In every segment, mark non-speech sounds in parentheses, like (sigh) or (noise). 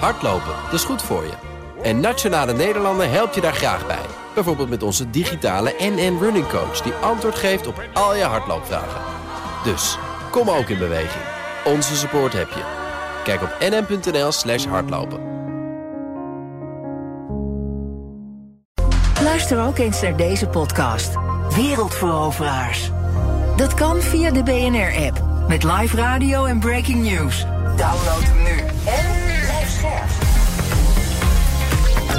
Hardlopen, dat is goed voor je. En Nationale Nederlanden helpt je daar graag bij. Bijvoorbeeld met onze digitale NN Running Coach... die antwoord geeft op al je hardloopvragen. Dus, kom ook in beweging. Onze support heb je. Kijk op nn.nl slash hardlopen. Luister ook eens naar deze podcast. Wereldveroveraars. Dat kan via de BNR-app. Met live radio en breaking news. Download hem nu.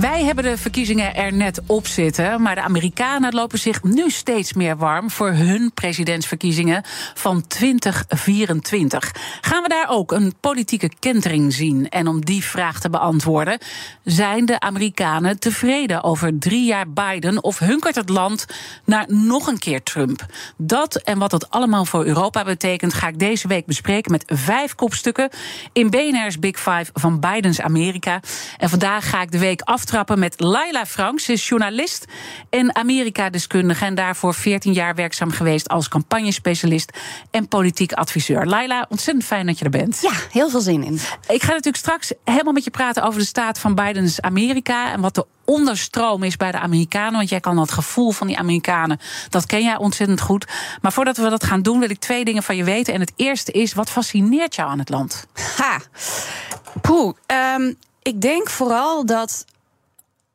Wij hebben de verkiezingen er net op zitten, maar de Amerikanen lopen zich nu steeds meer warm voor hun presidentsverkiezingen van 2024. Gaan we daar ook een politieke kentering zien? En om die vraag te beantwoorden, zijn de Amerikanen tevreden over drie jaar Biden of hunkert het land naar nog een keer Trump? Dat en wat dat allemaal voor Europa betekent, ga ik deze week bespreken met vijf kopstukken in BNR's Big Five van Bidens Amerika. En vandaag ga ik de week af aftrappen met Laila Franks. Ze is journalist en Amerika-deskundige... en daarvoor 14 jaar werkzaam geweest als campagnespecialist... en politiek adviseur. Laila, ontzettend fijn dat je er bent. Ja, heel veel zin in. Ik ga natuurlijk straks helemaal met je praten over de staat van Bidens Amerika... en wat de onderstroom is bij de Amerikanen. Want jij kan dat gevoel van die Amerikanen, dat ken jij ontzettend goed. Maar voordat we dat gaan doen, wil ik twee dingen van je weten. En het eerste is, wat fascineert jou aan het land? Ha, poeh. Um, ik denk vooral dat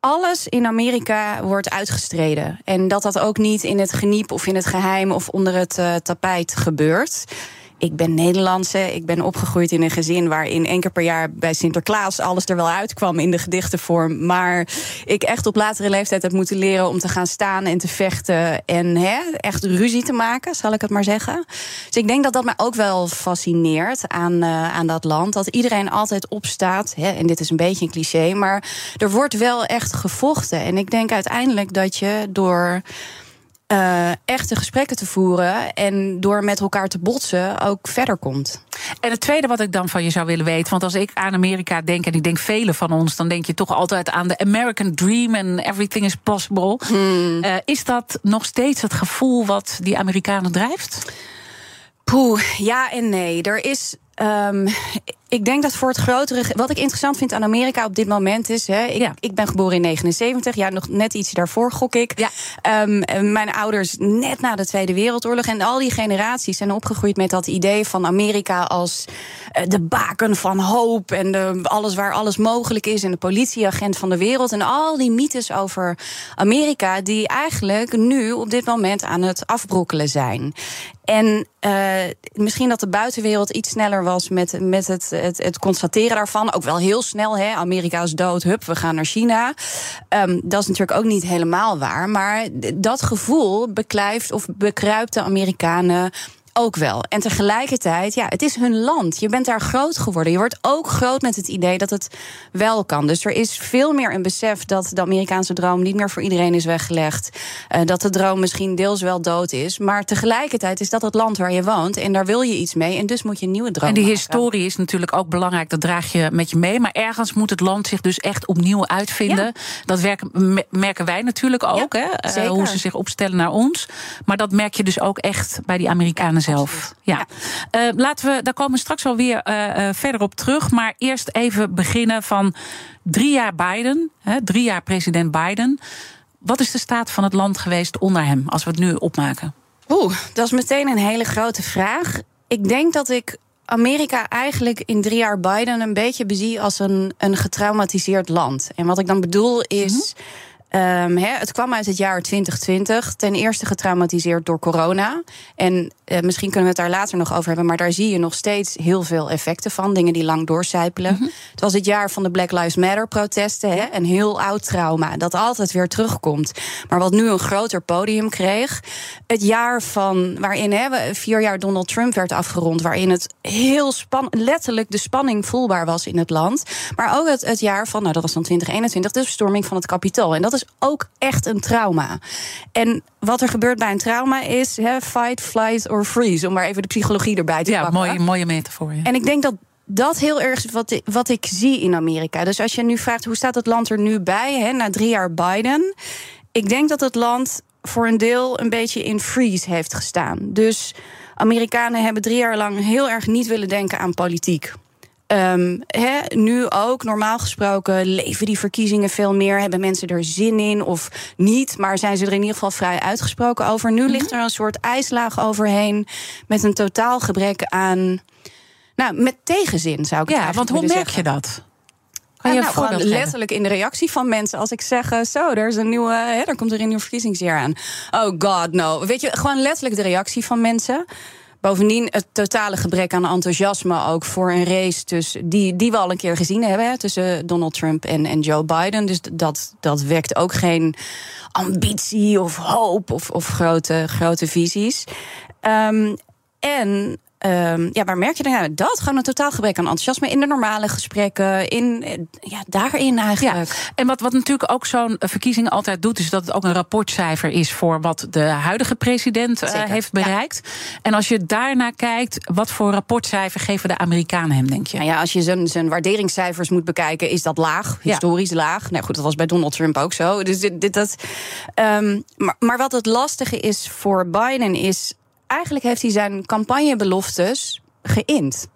alles in Amerika wordt uitgestreden. En dat dat ook niet in het geniep of in het geheim of onder het uh, tapijt gebeurt ik ben Nederlandse. Ik ben opgegroeid in een gezin waarin één keer per jaar bij Sinterklaas alles er wel uitkwam in de gedichtenvorm. Maar ik echt op latere leeftijd heb moeten leren om te gaan staan en te vechten. En hè, echt ruzie te maken, zal ik het maar zeggen. Dus ik denk dat dat mij ook wel fascineert aan, uh, aan dat land. Dat iedereen altijd opstaat. Hè, en dit is een beetje een cliché, maar er wordt wel echt gevochten. En ik denk uiteindelijk dat je door uh, echte gesprekken te voeren en door met elkaar te botsen ook verder komt. En het tweede wat ik dan van je zou willen weten, want als ik aan Amerika denk en ik denk velen van ons, dan denk je toch altijd aan de American Dream en everything is possible. Hmm. Uh, is dat nog steeds het gevoel wat die Amerikanen drijft? Poeh, ja en nee. Er is. Um, ik denk dat voor het grotere. Wat ik interessant vind aan Amerika op dit moment is. Hè, ik, ja. ik ben geboren in 79, ja, nog net iets daarvoor gok ik. Ja. Um, mijn ouders net na de Tweede Wereldoorlog. En al die generaties zijn opgegroeid met dat idee van Amerika als uh, de baken van hoop. En de, alles waar alles mogelijk is. En de politieagent van de wereld. En al die mythes over Amerika, die eigenlijk nu op dit moment aan het afbrokkelen zijn. En uh, misschien dat de buitenwereld iets sneller was met, met het het, het constateren daarvan. Ook wel heel snel, hè, Amerika is dood, hup, we gaan naar China. Um, dat is natuurlijk ook niet helemaal waar. Maar dat gevoel beklijft of bekruipt de Amerikanen ook wel. En tegelijkertijd, ja, het is hun land. Je bent daar groot geworden. Je wordt ook groot met het idee dat het wel kan. Dus er is veel meer een besef dat de Amerikaanse droom niet meer voor iedereen is weggelegd. Uh, dat de droom misschien deels wel dood is. Maar tegelijkertijd is dat het land waar je woont. En daar wil je iets mee. En dus moet je een nieuwe droom En die maken. historie is natuurlijk ook belangrijk. Dat draag je met je mee. Maar ergens moet het land zich dus echt opnieuw uitvinden. Ja. Dat werken, merken wij natuurlijk ook. Ja, hè? Uh, hoe ze zich opstellen naar ons. Maar dat merk je dus ook echt bij die Amerikanen Ja. ja. Uh, laten we, daar komen we straks wel weer uh, verder op terug. Maar eerst even beginnen van drie jaar Biden. Hè, drie jaar president Biden. Wat is de staat van het land geweest onder hem, als we het nu opmaken? Oeh, dat is meteen een hele grote vraag. Ik denk dat ik Amerika eigenlijk in drie jaar Biden een beetje bezie als een, een getraumatiseerd land. En wat ik dan bedoel is. Mm-hmm. Um, he, het kwam uit het jaar 2020. Ten eerste getraumatiseerd door corona. En uh, misschien kunnen we het daar later nog over hebben. Maar daar zie je nog steeds heel veel effecten van. Dingen die lang doorcijpelen. Mm -hmm. Het was het jaar van de Black Lives Matter protesten. He, een heel oud trauma. Dat altijd weer terugkomt. Maar wat nu een groter podium kreeg. Het jaar van waarin he, vier jaar Donald Trump werd afgerond. Waarin het heel spannend, letterlijk de spanning voelbaar was in het land. Maar ook het, het jaar van, nou dat was dan 2021, de bestorming van het kapitool. En dat is ook echt een trauma. En wat er gebeurt bij een trauma is hè, fight, flight or freeze. Om maar even de psychologie erbij te ja, pakken. Mooie, mooie metafoor. Ja. En ik denk dat dat heel erg is wat ik, wat ik zie in Amerika. Dus als je nu vraagt hoe staat het land er nu bij, hè, na drie jaar Biden. Ik denk dat het land voor een deel een beetje in freeze heeft gestaan. Dus Amerikanen hebben drie jaar lang heel erg niet willen denken aan politiek. Um, nu ook, normaal gesproken, leven die verkiezingen veel meer. Hebben mensen er zin in of niet? Maar zijn ze er in ieder geval vrij uitgesproken over? Nu ligt mhm. er een soort ijslaag overheen. Met een totaal gebrek aan. Nou, met tegenzin zou ik het Ja, want hoe merk je dat? Kan je nou, gewoon letterlijk in de reactie van mensen. Als ik zeg, uh, zo, er is een nieuwe, hè, er komt er een nieuw verkiezingsjaar aan. Oh god, no. Weet je, gewoon letterlijk de reactie van mensen. Bovendien het totale gebrek aan enthousiasme ook voor een race tussen, die, die we al een keer gezien hebben hè, tussen Donald Trump en, en Joe Biden. Dus dat, dat wekt ook geen ambitie of hoop of, of grote, grote visies. Um, en Um, ja, waar merk je dan? Ja, dat gewoon een totaal gebrek aan enthousiasme in de normale gesprekken, in ja, daarin eigenlijk. Ja. En wat, wat natuurlijk ook zo'n verkiezing altijd doet, is dat het ook een rapportcijfer is voor wat de huidige president uh, heeft bereikt. En als je daarnaar kijkt, wat voor rapportcijfer geven de Amerikanen hem, denk je? Nou ja, als je zijn, zijn waarderingscijfers moet bekijken, is dat laag, historisch laag. Nou goed, dat was bij Donald Trump ook zo. Dus dit, dit dat. Um, maar, maar wat het lastige is voor Biden is eigenlijk heeft hij zijn campagnebeloftes geïnd.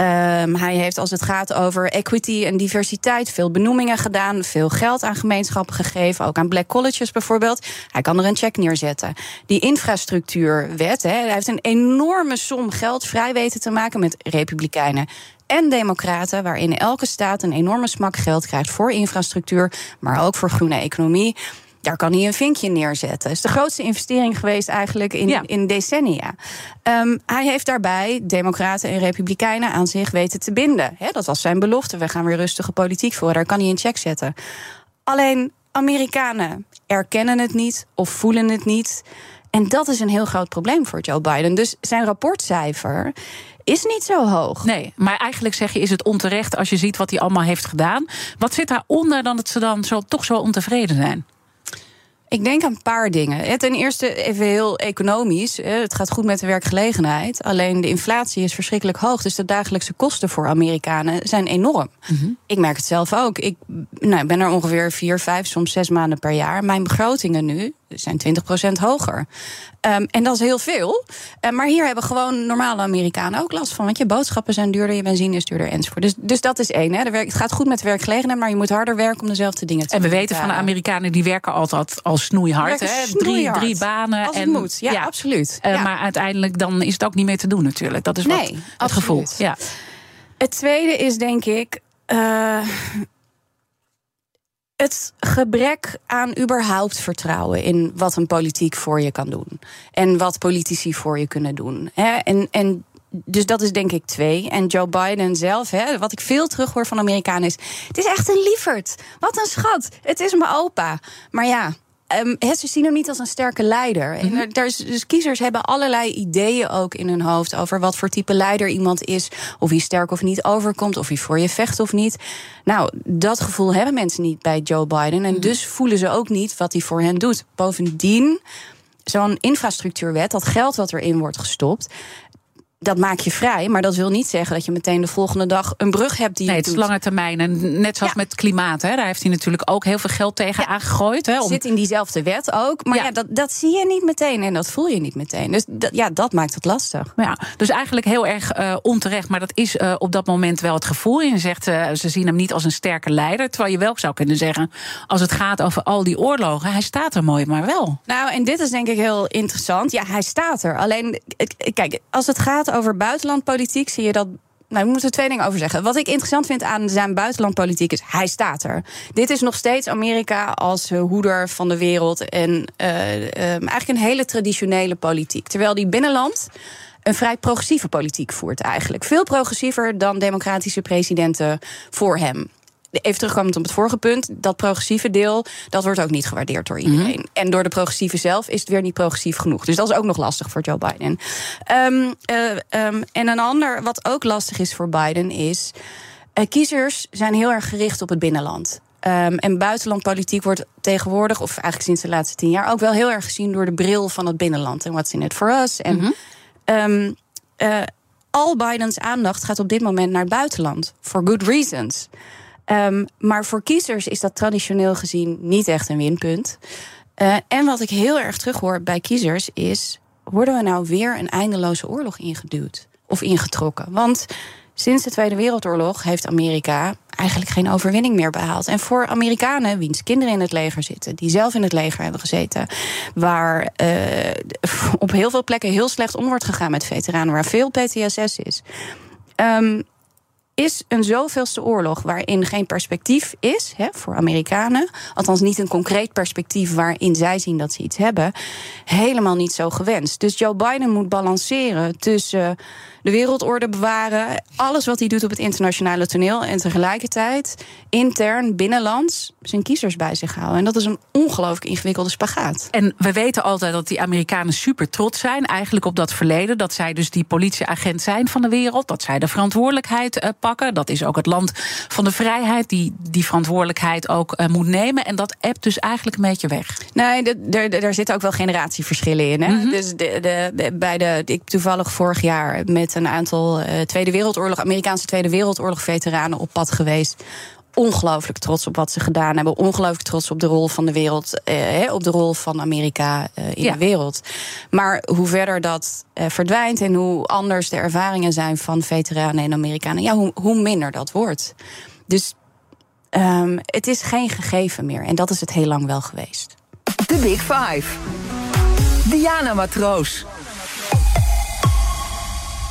Um, hij heeft als het gaat over equity en diversiteit veel benoemingen gedaan, veel geld aan gemeenschappen gegeven, ook aan black colleges bijvoorbeeld. Hij kan er een check neerzetten. Die infrastructuurwet, hij heeft een enorme som geld vrij weten te maken met republikeinen en democraten, waarin elke staat een enorme smak geld krijgt voor infrastructuur, maar ook voor groene economie daar kan hij een vinkje neerzetten. Het is de grootste investering geweest eigenlijk in, in decennia. Um, hij heeft daarbij democraten en republikeinen aan zich weten te binden. dat was zijn belofte. We gaan weer rustige politiek voor. Daar kan hij een check zetten. Alleen Amerikanen erkennen het niet of voelen het niet. En dat is een heel groot probleem voor Joe Biden. Dus zijn rapportcijfer is niet zo hoog. Nee, maar eigenlijk zeg je, is het onterecht als je ziet wat hij allemaal heeft gedaan. Wat zit daaronder dan dat ze dan zo, toch zo ontevreden zijn? Ik denk aan een paar dingen. Ten eerste even heel economisch. Het gaat goed met de werkgelegenheid. Alleen de inflatie is verschrikkelijk hoog. Dus de dagelijkse kosten voor Amerikanen zijn enorm. Mhm. Ik merk het zelf ook. Ik nou, ben er ongeveer vier, vijf, soms zes maanden per jaar. Mijn begrotingen nu zijn 20% hoger. Um, en dat is heel veel. Uh, maar hier hebben gewoon normale Amerikanen ook last van. Want je boodschappen zijn duurder, je benzine is duurder enzovoort. Dus, dus dat is één. Hè. De werk, het gaat goed met de werkgelegenheid, maar je moet harder werken om dezelfde dingen te doen. En we weten van de Amerikanen, die werken altijd al snoeihard. Hè? Drie, drie banen. Als en, moet, ja, absoluut. Uh, Maar uiteindelijk dan is het ook niet meer te doen natuurlijk. Dat is wat nee, het gevoel. Ja. Het tweede is denk ik... Uh, het gebrek aan überhaupt vertrouwen in wat een politiek voor je kan doen. En wat politici voor je kunnen doen. En, en dus dat is denk ik twee. En Joe Biden zelf, hè, wat ik veel terughoor van Amerikanen is... het is echt een lieverd. Wat een schat. Het is mijn opa. Maar ja, Um, ze zien hem niet als een sterke leider. Mm -hmm. dus kiezers hebben allerlei ideeën ook in hun hoofd over wat voor type leider iemand is. Of hij sterk of niet overkomt, of hij voor je vecht of niet. Nou, dat gevoel hebben mensen niet bij Joe Biden. En mhm. dus voelen ze ook niet wat hij voor hen doet. Bovendien zo'n infrastructuurwet, dat geld wat erin wordt gestopt dat maak je vrij, maar dat wil niet zeggen dat je meteen de volgende dag een brug hebt die. Nee, het is lange termijn. En net zoals met klimaat, hè, daar heeft hij natuurlijk ook heel veel geld tegen aangegooid. Hè, om... Zit in diezelfde wet ook. Maar ja, dat, dat zie je niet meteen en dat voel je niet meteen. Dus dat, ja, dat maakt het lastig. Ja, dus eigenlijk heel erg uh, onterecht. Maar dat is uh, op dat moment wel het gevoel. Je zegt, uh, ze zien hem niet als een sterke leider. Terwijl je wel zou kunnen zeggen, als het gaat over al die oorlogen, hij staat er mooi, maar wel. Nou, en dit is denk ik heel interessant. Ja, hij staat er. Alleen, kijk, als het gaat over buitenlandpolitiek zie je dat nou, ik moet er twee dingen over zeggen. Wat ik interessant vind aan zijn buitenlandpolitiek is, hij staat er. Dit is nog steeds Amerika als hoeder van de wereld. En uh, uh, eigenlijk een hele traditionele politiek. Terwijl die binnenland een vrij progressieve politiek voert eigenlijk. Veel progressiever dan democratische presidenten voor hem even terugkomend op het vorige punt, dat progressieve deel, dat wordt ook niet gewaardeerd door iedereen. Mhm. En door de progressieve zelf is het weer niet progressief genoeg. Dus dat is ook nog lastig voor Joe Biden. Um, uh, um, en een ander wat ook lastig is voor Biden is, uh, kiezers zijn heel erg gericht op het binnenland. Um, en buitenlandpolitiek wordt tegenwoordig, of eigenlijk sinds de laatste tien jaar, ook wel heel erg gezien door de bril van het binnenland. En what's in it for us? En mm -hmm. uh, al Bidens aandacht gaat op dit moment naar het buitenland. For good reasons. Um, maar voor kiezers is dat traditioneel gezien niet echt een winpunt. Uh, en wat ik heel erg terughoor bij kiezers is: worden we nou weer een eindeloze oorlog ingeduwd of ingetrokken? Want sinds de Tweede Wereldoorlog heeft Amerika eigenlijk geen overwinning meer behaald. En voor Amerikanen, wiens kinderen in het leger zitten, die zelf in het leger hebben gezeten, waar uh, (laughs) op heel veel plekken heel slecht om wordt gegaan met veteranen, waar veel PTSS is. Um, is een zoveelste oorlog waarin geen perspectief is hè, voor Amerikanen, althans niet een concreet perspectief waarin zij zien dat ze iets hebben, helemaal niet zo gewenst. Dus Joe Biden moet balanceren tussen de wereldorde bewaren, alles wat hij doet op het internationale toneel en tegelijkertijd intern, binnenlands, zijn kiezers bij zich houden. En dat is een ongelooflijk ingewikkelde spagaat. En we weten altijd dat die Amerikanen super trots zijn, eigenlijk op dat verleden, dat zij dus die politieagent zijn van de wereld, dat zij de verantwoordelijkheid uh, pakken. Dat is ook het land van de vrijheid die die verantwoordelijkheid ook uh, moet nemen. En dat appt dus eigenlijk een beetje weg. Nee, er zitten ook wel generatieverschillen in. Hè? Mm -hmm. Dus de, de, de, bij de, ik toevallig vorig jaar met een aantal uh, Tweede Wereldoorlog, Amerikaanse Tweede Wereldoorlog veteranen op pad geweest ongelooflijk trots op wat ze gedaan hebben. Ongelooflijk trots op de rol van de wereld, eh, op de rol van Amerika eh, in ja. de wereld. Maar hoe verder dat eh, verdwijnt en hoe anders de ervaringen zijn van veteranen en Amerikanen, ja, hoe, hoe minder dat wordt. Dus um, het is geen gegeven meer. En dat is het heel lang wel geweest. De Big Five. Diana Matroos.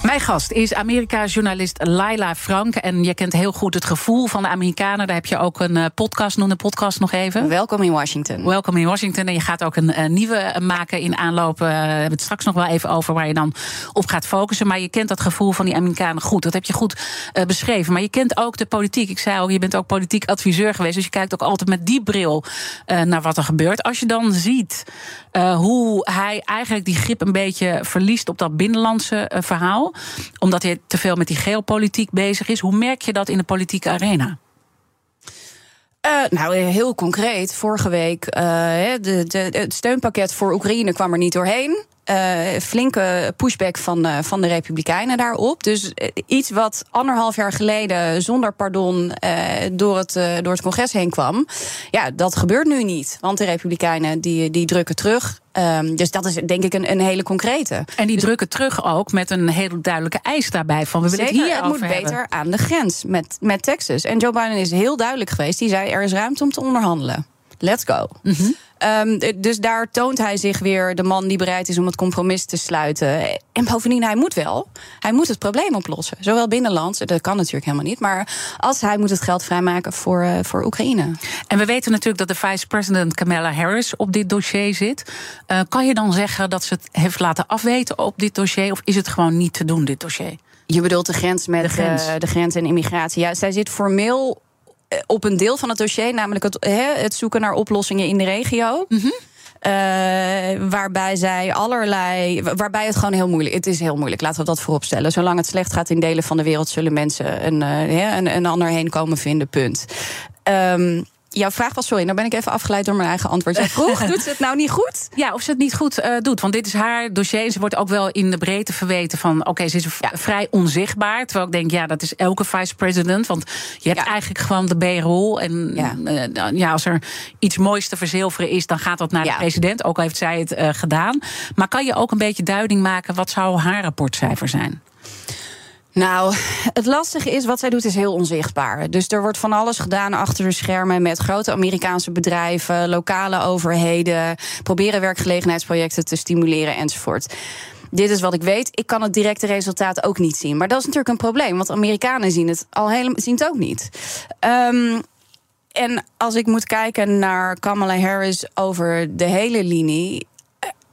Mijn gast is Amerika-journalist Laila Frank. En je kent heel goed het gevoel van de Amerikanen. Daar heb je ook een uh, podcast, noem de podcast nog even. Welkom in Washington. Welkom in Washington. En je gaat ook een uh, nieuwe maken in aanloop. Uh, we hebben het straks nog wel even over waar je dan op gaat focussen. Maar je kent dat gevoel van die Amerikanen goed. Dat heb je goed beschreven. Maar je kent ook de politiek. Ik zei al, je bent ook politiek adviseur geweest. Dus je kijkt ook altijd met die bril naar wat er gebeurt. Als je dan ziet hoe hij eigenlijk die grip een beetje verliest op dat binnenlandse verhaal omdat hij te veel met die geopolitiek bezig is. Hoe merk je dat in de politieke arena? Uh, nou, heel concreet. Vorige week uh, de, de, het steunpakket voor Oekraïne kwam er niet doorheen. Flinke pushback van, van de Republikeinen daarop. Dus iets wat anderhalf jaar geleden zonder pardon door, het, door het congres heen kwam. Ja, dat gebeurt nu niet. Want de Republikeinen die, die drukken terug. Um, dus dat is denk ik een, een hele concrete. En die dus, drukken terug ook met een hele duidelijke eis daarbij. Van we willen zeker, het hier het moet hebben. beter aan de grens met, met Texas. En Joe Biden is heel duidelijk geweest. Die zei er is ruimte om te onderhandelen. Let's go. Mm -hmm. Um, dus daar toont hij zich weer de man die bereid is om het compromis te sluiten. En bovendien, hij moet wel. Hij moet het probleem oplossen. Zowel binnenlands, dat kan natuurlijk helemaal niet. Maar als hij moet het geld vrijmaken voor, uh, voor Oekraïne. En we weten natuurlijk dat de vice-president Kamala Harris op dit dossier zit. Uh, kan je dan zeggen dat ze het heeft laten afweten op dit dossier? Of is het gewoon niet te doen, dit dossier? Je bedoelt de grens met de grens, uh, de grens en immigratie. Ja, zij zit formeel op een deel van het dossier, namelijk het, het zoeken naar oplossingen in de regio. Mm -hmm. Uh, waarbij zij allerlei. Waarbij het gewoon heel moeilijk. Het is heel moeilijk, laten we dat vooropstellen. Zolang het slecht gaat in delen van de wereld, zullen mensen een, uh, een, een ander heen komen vinden. Punt. Um, jouw vraag was, sorry, nou ben ik even afgeleid door mijn eigen antwoord. Jij vroeg, (laughs) doet ze het nou niet goed? Ja, of ze het niet goed uh, doet. Want dit is haar dossier. Ze wordt ook wel in de breedte verweten van... oké, okay, ze is ja. vrij onzichtbaar. Terwijl ik denk, ja, dat is elke vice-president. Want je hebt ja. eigenlijk gewoon de B-rol. En ja. Uh, ja. als er iets moois te verzilveren is... dan gaat dat naar de president. Ook al heeft zij het uh, gedaan. Maar kan je ook een beetje duiding maken... wat zou haar rapportcijfer zijn? Nou, het lastige is, wat zij doet is heel onzichtbaar. Dus er wordt van alles gedaan achter de schermen met grote Amerikaanse bedrijven, lokale overheden, proberen werkgelegenheidsprojecten te stimuleren enzovoort. Dit is wat ik weet. Ik kan het directe resultaat ook niet zien. Maar dat is natuurlijk een probleem, want Amerikanen zien het al helemaal zien het ook niet. Um, en als ik moet kijken naar Kamala Harris over de hele linie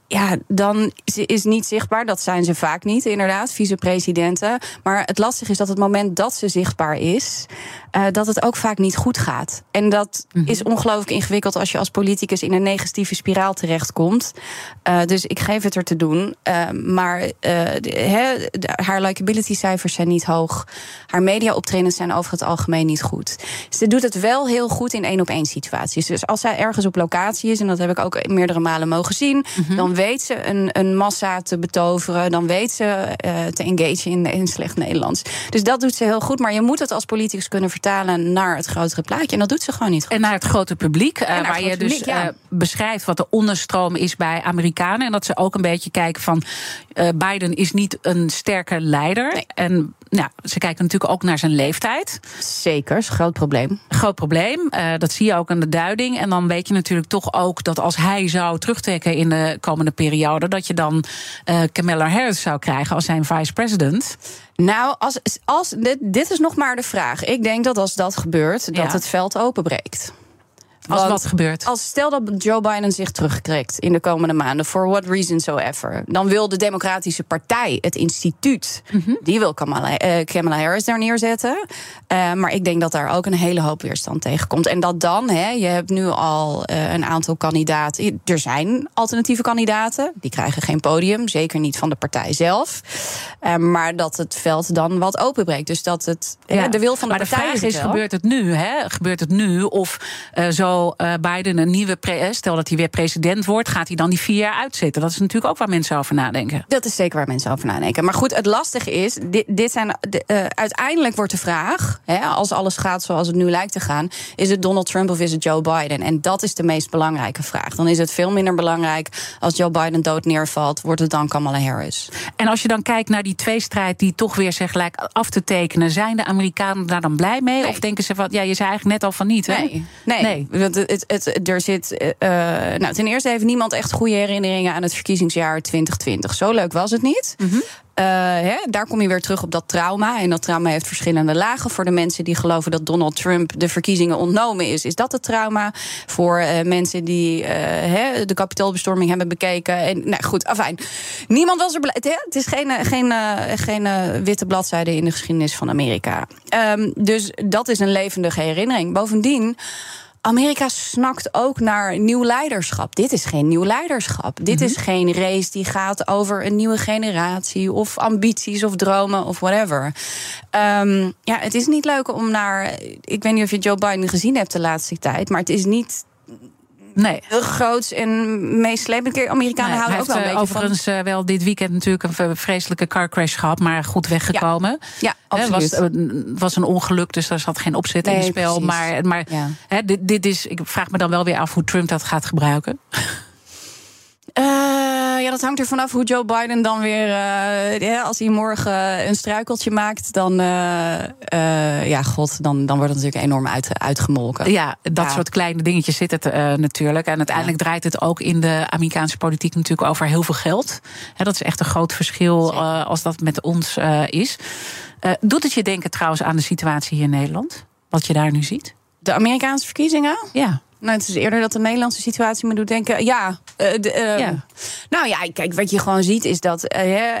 ja, dan is niet zichtbaar. Dat zijn ze vaak niet, inderdaad, vicepresidenten. Maar het lastige is dat het moment dat ze zichtbaar is, uh, dat het ook vaak niet goed gaat. En dat mm -hmm. is ongelooflijk ingewikkeld als je als politicus in een negatieve spiraal terechtkomt. Uh, dus ik geef het er te doen. Uh, maar he, haar likability-cijfers zijn niet hoog. Haar media-optredens zijn over het algemeen niet goed. Ze doet het wel heel goed in één op één situaties. Dus als zij ergens op locatie is, en dat heb ik ook meerdere malen mogen zien, mm -hmm. dan weet ze een, een massa te betoveren. Dan weet ze uh, te engage in, in slecht Nederlands. Dus dat doet ze heel goed. Maar je moet het als politicus kunnen vertalen naar het grotere plaatje. En dat doet ze gewoon niet goed. En naar het grote publiek. Uh, waar je dus ja. beschrijft wat de onderstroom is bij Amerikanen. En dat ze ook een beetje kijken van. Biden is niet een sterke leider. Nee. En nou, ze kijken natuurlijk ook naar zijn leeftijd. Zeker, is een groot probleem. Groot probleem. Uh, dat zie je ook aan de duiding. En dan weet je natuurlijk toch ook dat als hij zou terugtrekken in de komende periode, dat je dan uh, Kamala Harris zou krijgen als zijn vice-president. Nou, als, als, dit, dit is nog maar de vraag. Ik denk dat als dat gebeurt, dat ja. het veld openbreekt. Als Want wat gebeurt? Als stel dat Joe Biden zich terugtrekt in de komende maanden, for what reason so ever, dan wil de Democratische Partij, het instituut, mm -hmm. die wil Kamala, uh, Kamala, Harris daar neerzetten. Uh, maar ik denk dat daar ook een hele hoop weerstand tegen komt. En dat dan, hè, je hebt nu al uh, een aantal kandidaten. Er zijn alternatieve kandidaten, die krijgen geen podium, zeker niet van de partij zelf. maar dat het veld dan wat openbreekt. Dus dat het ja. de wil van de maar partij de vraag is: gebeurt het nu? Hè? Gebeurt het nu? Of zo uh, Biden een nieuwe, stel dat hij weer president wordt, gaat hij dan die vier jaar uitzitten? Dat is natuurlijk ook waar mensen over nadenken. Dat is zeker waar mensen over nadenken. Maar goed, het lastige is, dit, dit zijn, uh, uiteindelijk wordt de vraag, hè, als alles gaat zoals het nu lijkt te gaan, is het Donald Trump of is het Joe Biden? En dat is de meest belangrijke vraag. Dan is het veel minder belangrijk als Joe Biden dood neervalt, wordt het dan Kamala Harris. En als je dan kijkt naar die tweestrijd die toch weer zich lijkt af te tekenen, zijn de Amerikanen daar dan blij mee? Nee. Of denken ze van, ja, je zei eigenlijk net al van niet, hè? Nee, nee. nee het, het, er zit. Uh, nou, ten eerste heeft niemand echt goede herinneringen aan het verkiezingsjaar 2020. Zo leuk was het niet. Mm -hmm. Uh, hè, daar kom je weer terug op dat trauma. En dat trauma heeft verschillende lagen. Voor de mensen die geloven dat Donald Trump de verkiezingen ontnomen is, is dat het trauma. Voor uh, mensen die uh, hè, de kapitoolbestorming hebben bekeken. En, nou goed, afijn. Niemand was er blij. Het is geen, geen, geen witte bladzijde in de geschiedenis van Amerika. Um, dus dat is een levendige herinnering. Bovendien. Amerika snakt ook naar nieuw leiderschap. Dit is geen nieuw leiderschap. Dit is geen race die gaat over een nieuwe generatie of ambities of dromen of whatever. Um, ja, het is niet leuk om naar. Ik weet niet of je Joe Biden gezien hebt de laatste tijd, maar het is niet Nee. Heel groots en meeslepend. Amerikanen nee, houden ook wel een beetje overigens van... uh, wel dit weekend natuurlijk een vreselijke car crash gehad, maar goed weggekomen. Ja, ja absoluut. Het was, was, een ongeluk, dus daar zat geen opzet nee, in het spel. Precies. Maar, maar ja. dit, dit is, ik vraag me dan wel weer af hoe Trump dat gaat gebruiken. Uh, ja, dat hangt er vanaf hoe Joe Biden dan weer. Uh, ja, als hij morgen een struikeltje maakt, dan. Uh, ja, god, dan, dan wordt het natuurlijk enorm uit, uitgemolken. Ja, dat ja. soort kleine dingetjes zit het natuurlijk. En uiteindelijk ja. draait het ook in de Amerikaanse politiek natuurlijk over heel veel geld. dat is echt een groot verschil als dat met ons is. doet het je denken trouwens aan de situatie hier in Nederland? Wat je daar nu ziet? De Amerikaanse verkiezingen? Ja. Nou, het is eerder dat de Nederlandse situatie me doet denken. Ja, uh, de, uh, ja. nou ja, kijk, wat je gewoon ziet is dat. Uh,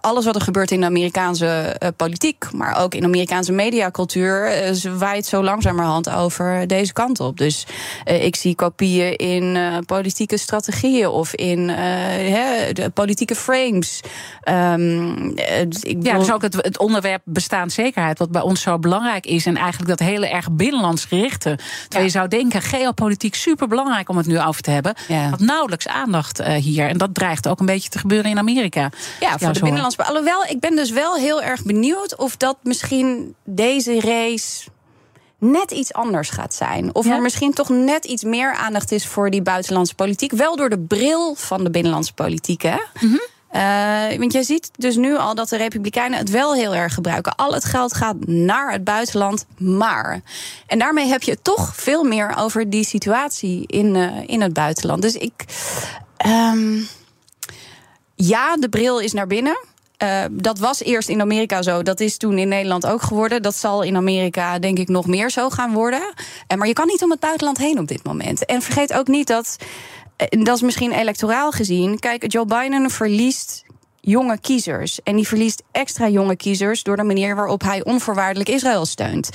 alles wat er gebeurt in de Amerikaanse uh, politiek, maar ook in de Amerikaanse mediacultuur, uh, waait zo langzamerhand over deze kant op. Dus uh, ik zie kopieën in politieke strategieën of in de politieke frames. Um, ik ja, dus ook het, het, onderwerp bestaanszekerheid, wat bij ons zo belangrijk is, en eigenlijk dat hele erg binnenlands gerichte. Terwijl ja. je zou denken, geopolitiek super belangrijk om het nu over te hebben. Ja. Had nauwelijks aandacht hier. En dat dreigt ook een beetje te gebeuren in Amerika. Ja, voor de Alhoewel, ik ben dus wel heel erg benieuwd of dat misschien deze race net iets anders gaat zijn. Of ja? er misschien toch net iets meer aandacht is voor die buitenlandse politiek. Wel door de bril van de binnenlandse politiek, hè? Mm -hmm. Uh, want jij ziet dus nu al dat de Republikeinen het wel heel erg gebruiken. Al het geld gaat naar het buitenland, maar. En daarmee heb je toch veel meer over die situatie in, uh, in het buitenland. Dus ik. Um, ja, de bril is naar binnen. Uh, dat was eerst in Amerika zo. Dat is toen in Nederland ook geworden. Dat zal in Amerika denk ik nog meer zo gaan worden. Uh, maar je kan niet om het buitenland heen op dit moment. En vergeet ook niet dat. Uh, dat is misschien electoraal gezien. Kijk, Joe Biden verliest jonge kiezers. En die verliest extra jonge kiezers door de manier waarop hij onvoorwaardelijk Israël steunt.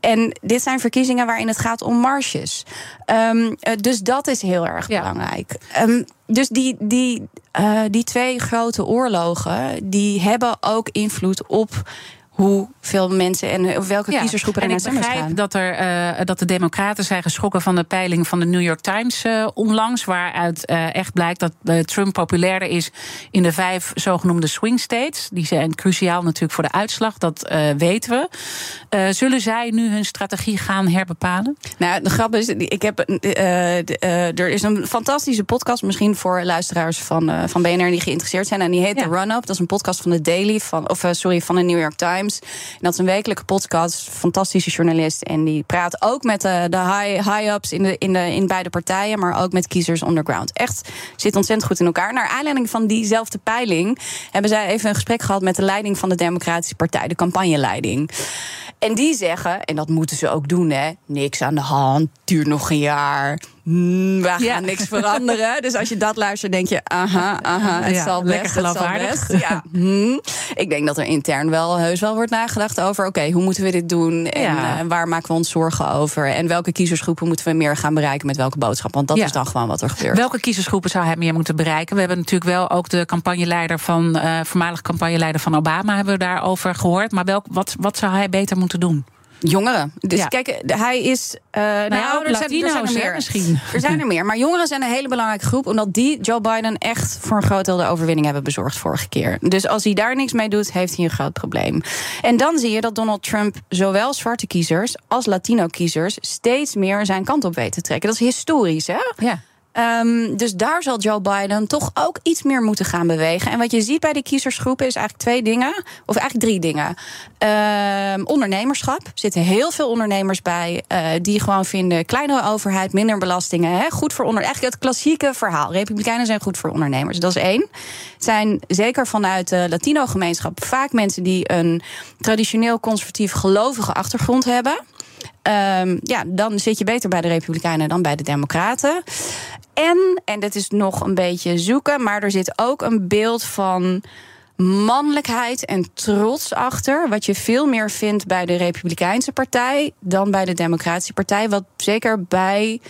En dit zijn verkiezingen waarin het gaat om marges. Um, dus dat is heel erg ja. belangrijk. Um, dus die, die, uh, die twee grote oorlogen, die hebben ook invloed op hoeveel mensen en welke kiezersgroepen er naar stemmen gaan. Ik begrijp dat, er, uh, dat de Democraten zijn geschrokken van de peiling van de New York Times uh, onlangs. Waaruit uh, echt blijkt dat Trump populairder is in de vijf zogenoemde swing states. Die zijn cruciaal natuurlijk voor de uitslag, dat weten we. zullen zij nu hun strategie gaan herbepalen? Nou, de grap is, ik heb, er is een fantastische podcast, misschien voor luisteraars van, van BNR die geïnteresseerd zijn. En die heet ja. The Run-Up. Dat is een podcast van de Daily, van, of sorry, van de New York Times. En dat is een wekelijke podcast. Fantastische journalist. En die praat ook met de, de high, high-ups in, de, in, de, in beide partijen. Maar ook met kiezers underground. Echt zit ontzettend goed in elkaar. Naar aanleiding van diezelfde peiling hebben zij even een gesprek gehad met de leiding van de Democratische Partij, de campagneleiding. En die zeggen, en dat moeten ze ook doen, hè, niks aan de hand, duurt nog een jaar. Mm, we gaan ja. niks veranderen. (laughs) Dus als je dat luistert, denk je, aha, aha, het ja, zal best, lekker geloofwaardig. Ja. (laughs) Hm. Ik denk dat er intern wel heus wel wordt nagedacht over, oké, okay, hoe moeten we dit doen en ja. uh, waar maken we ons zorgen over en welke kiezersgroepen moeten we meer gaan bereiken met welke boodschap, want dat is dan gewoon wat er gebeurt. Welke kiezersgroepen zou hij meer moeten bereiken? We hebben natuurlijk wel ook de campagneleider van, uh, voormalig campagneleider van Obama hebben we daarover gehoord, maar welk, wat, wat zou hij beter moeten doen? Jongeren. Dus ja. kijk, hij is. Uh, nou, nou er, zijn, er zijn er meer. Misschien. Er zijn er meer. Maar jongeren zijn een hele belangrijke groep. Omdat die Joe Biden echt voor een groot deel de overwinning hebben bezorgd vorige keer. Dus als hij daar niks mee doet, heeft hij een groot probleem. En dan zie je dat Donald Trump zowel zwarte kiezers als Latino-kiezers steeds meer zijn kant op weet te trekken. Dat is historisch, hè? Ja. Um, dus daar zal Joe Biden toch ook iets meer moeten gaan bewegen. En wat je ziet bij die kiezersgroepen is eigenlijk twee dingen, of eigenlijk drie dingen. Um, ondernemerschap. Er zitten heel veel ondernemers bij uh, die gewoon vinden: kleinere overheid, minder belastingen. Hè, goed voor onder. Eigenlijk het klassieke verhaal. Republikeinen zijn goed voor ondernemers. Dat is één. Het zijn zeker vanuit de Latino-gemeenschap vaak mensen die een traditioneel conservatief gelovige achtergrond hebben. Um, ja, dan zit je beter bij de Republikeinen dan bij de Democraten. En, en dat is nog een beetje zoeken, maar er zit ook een beeld van mannelijkheid en trots achter. Wat je veel meer vindt bij de Republikeinse Partij dan bij de Democratische Partij. Wat zeker bij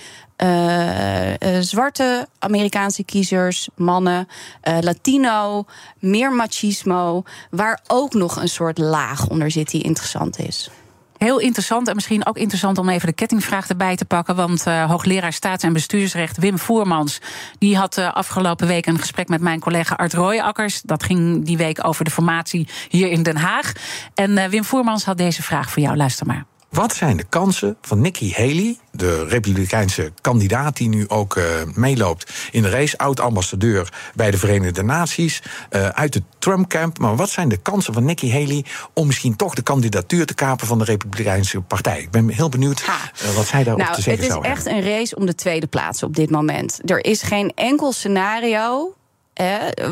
uh, uh, zwarte Amerikaanse kiezers, mannen, uh, Latino, meer machismo, waar ook nog een soort laag onder zit die interessant is. Heel interessant en misschien ook interessant om even de kettingvraag erbij te pakken. Want uh, hoogleraar staats- en bestuursrecht Wim Voermans... die had uh, afgelopen week een gesprek met mijn collega Art Rooijakkers. Dat ging die week over de formatie hier in Den Haag. En uh, Wim Voermans had deze vraag voor jou. Luister maar. Wat zijn de kansen van Nikki Haley, de Republikeinse kandidaat die nu ook uh, meeloopt in de race, oud-ambassadeur bij de Verenigde Naties, uh, uit het Trump-camp. Maar wat zijn de kansen van Nikki Haley om misschien toch de kandidatuur te kapen van de Republikeinse Partij? Ik ben heel benieuwd uh, wat zij daarop nou, te zeggen zou hebben. Het is echt een race om de tweede plaats op dit moment. Er is geen enkel scenario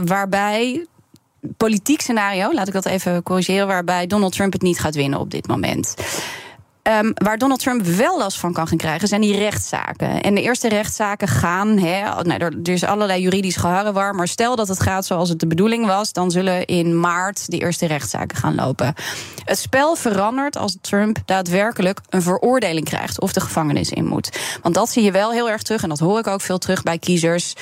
waarbij politiek scenario, laat ik dat even corrigeren, waarbij Donald Trump het niet gaat winnen op dit moment. Um, waar Donald Trump wel last van kan gaan krijgen, zijn die rechtszaken. En de eerste rechtszaken gaan. He, nou, er, is allerlei juridisch geharrewar. Maar stel dat het gaat zoals het de bedoeling was, dan zullen in maart de eerste rechtszaken gaan lopen. Het spel verandert als Trump daadwerkelijk een veroordeling krijgt of de gevangenis in moet. Want dat zie je wel heel erg terug. En dat hoor ik ook veel terug bij kiezers.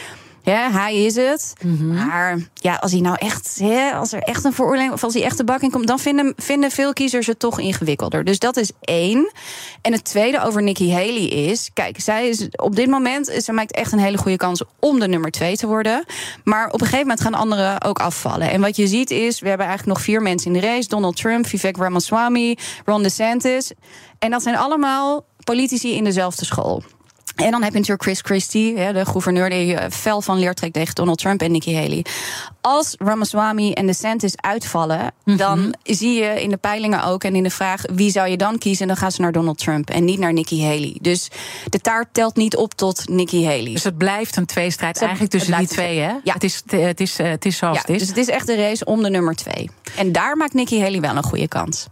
Ja, hij is het. Mm-hmm. Maar ja, als hij nou echt, hè, als er echt een veroordeling of als hij echt de bak in komt, dan vinden, vinden veel kiezers het toch ingewikkelder. Dus dat is één. En het tweede over Nikki Haley is, kijk, zij is op dit moment, ze maakt echt een hele goede kans om de nummer twee te worden. Maar op een gegeven moment gaan anderen ook afvallen. En wat je ziet is, we hebben eigenlijk nog vier mensen in de race: Donald Trump, Vivek Ramaswamy, Ron DeSantis. En dat zijn allemaal politici in dezelfde school. En dan heb je natuurlijk Chris Christie, de gouverneur die fel van leer trekt tegen Donald Trump en Nikki Haley. Als Ramaswamy en DeSantis uitvallen, mm-hmm. dan zie je in de peilingen ook en in de vraag wie zou je dan kiezen, dan gaan ze naar Donald Trump en niet naar Nikki Haley. Dus de taart telt niet op tot Nikki Haley. Dus het blijft een tweestrijd eigenlijk tussen die twee, hè? Ja. Het is, het is, het is zoals ja, het is. Dus het is echt de race om de nummer twee. En daar maakt Nikki Haley wel een goede kans.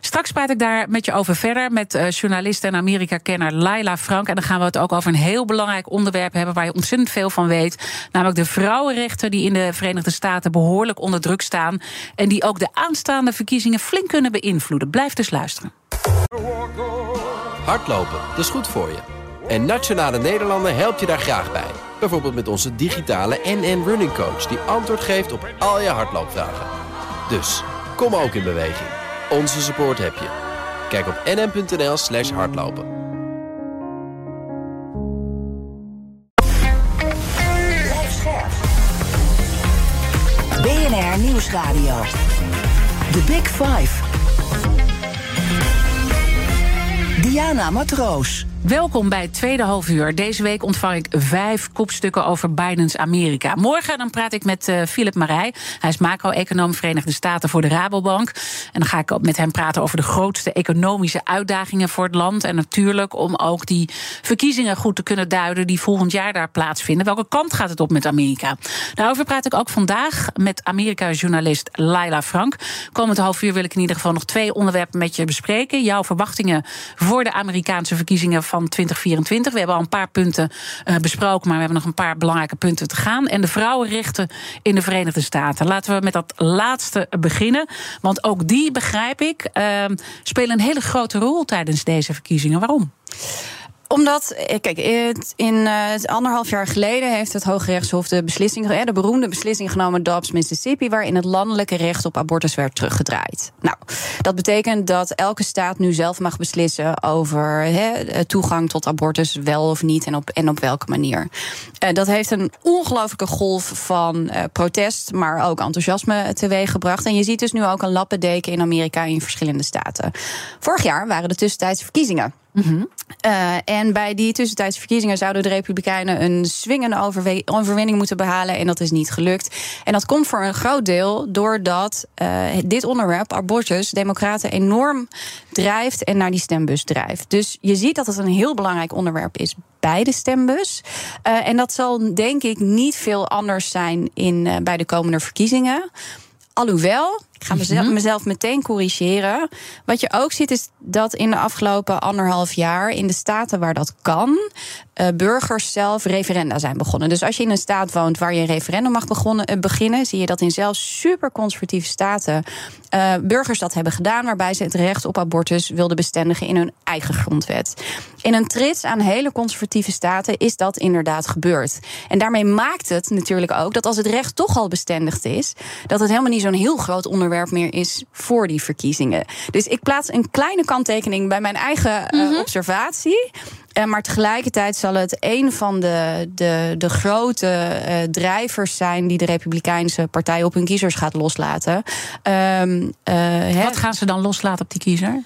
Straks praat ik daar met je over verder met uh, journalist en Amerika-kenner Laila Frank. En dan gaan we het ook over een heel belangrijk onderwerp hebben waar je ontzettend veel van weet. Namelijk de vrouwenrechten die in de Verenigde Staten behoorlijk onder druk staan. En die ook de aanstaande verkiezingen flink kunnen beïnvloeden. Blijf dus luisteren. Hardlopen, dat is goed voor je. En Nationale Nederlanden helpt je daar graag bij. Bijvoorbeeld met onze digitale NN Running Coach... die antwoord geeft op al je hardloopvragen. Dus, kom ook in beweging Onze support heb je. Kijk op nm.nl slash hardlopen. BNR Nieuwsradio. The Big Five. Diana Matroos. Welkom bij het tweede half uur. Deze week ontvang ik vijf kopstukken over Bidens Amerika. Morgen dan praat ik met uh, Philip Marij. Hij is macro-econoom Verenigde Staten voor de Rabobank. En dan ga ik met hem praten over de grootste economische uitdagingen voor het land. En natuurlijk om ook die verkiezingen goed te kunnen duiden die volgend jaar daar plaatsvinden. Welke kant gaat het op met Amerika? Daarover praat ik ook vandaag met Amerika-journalist Laila Frank. Komend half uur wil ik in ieder geval nog twee onderwerpen met je bespreken. Jouw verwachtingen voor de Amerikaanse verkiezingen van 2024. We hebben al een paar punten uh, besproken, maar we hebben nog een paar belangrijke punten te gaan. En de vrouwenrechten in de Verenigde Staten. Laten we met dat laatste beginnen. Want ook die, begrijp ik, uh, spelen een hele grote rol tijdens deze verkiezingen. Waarom? Omdat, eh, kijk, in uh, anderhalf jaar geleden heeft het Hoge Rechtshof de beslissing, de beroemde beslissing genomen Dobbs Mississippi, waarin het landelijke recht op abortus werd teruggedraaid. Nou, dat betekent dat elke staat nu zelf mag beslissen over he, toegang tot abortus, wel of niet en op, en op welke manier. Dat heeft een ongelooflijke golf van protest, maar ook enthousiasme teweeggebracht. En je ziet dus nu ook een lappendeken in Amerika in verschillende staten. Vorig jaar waren de tussentijdse verkiezingen. -hmm. uh, en bij die tussentijdse verkiezingen zouden de Republikeinen een swingende overwinning moeten behalen. En dat is niet gelukt. En dat komt voor een groot deel doordat uh, dit onderwerp, abortus, Democraten enorm drijft en naar die stembus drijft. Dus je ziet dat het een heel belangrijk onderwerp is bij de stembus. Uh, en dat zal denk ik niet veel anders zijn in, bij de komende verkiezingen. Alhoewel, ik ga mezelf, mezelf, meteen corrigeren. Wat je ook ziet is dat in de afgelopen anderhalf jaar in de staten waar dat kan, uh, burgers zelf referenda zijn begonnen. Dus als je in een staat woont waar je een referendum mag begonnen, uh, beginnen, zie je dat in zelfs super conservatieve staten uh, burgers dat hebben gedaan, waarbij ze het recht op abortus wilden bestendigen in hun eigen grondwet. In een trits aan hele conservatieve staten is dat inderdaad gebeurd. En daarmee maakt het natuurlijk ook dat als het recht toch al bestendigd is, dat het helemaal niet zo'n heel groot onderwerp meer is voor die verkiezingen. Dus ik plaats een kleine kanttekening bij mijn eigen mm -hmm. observatie. Uh, maar tegelijkertijd zal het een van de, de, de grote uh, drijvers zijn die de Republikeinse Partij op hun kiezers gaat loslaten. Uh, Wat gaan ze dan loslaten op die kiezer?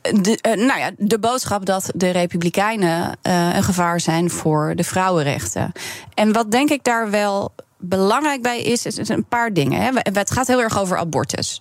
De, nou ja, de boodschap dat de Republikeinen een gevaar zijn voor de vrouwenrechten. En wat denk ik daar wel belangrijk bij is, is een paar dingen. Hè. Het gaat heel erg over abortus.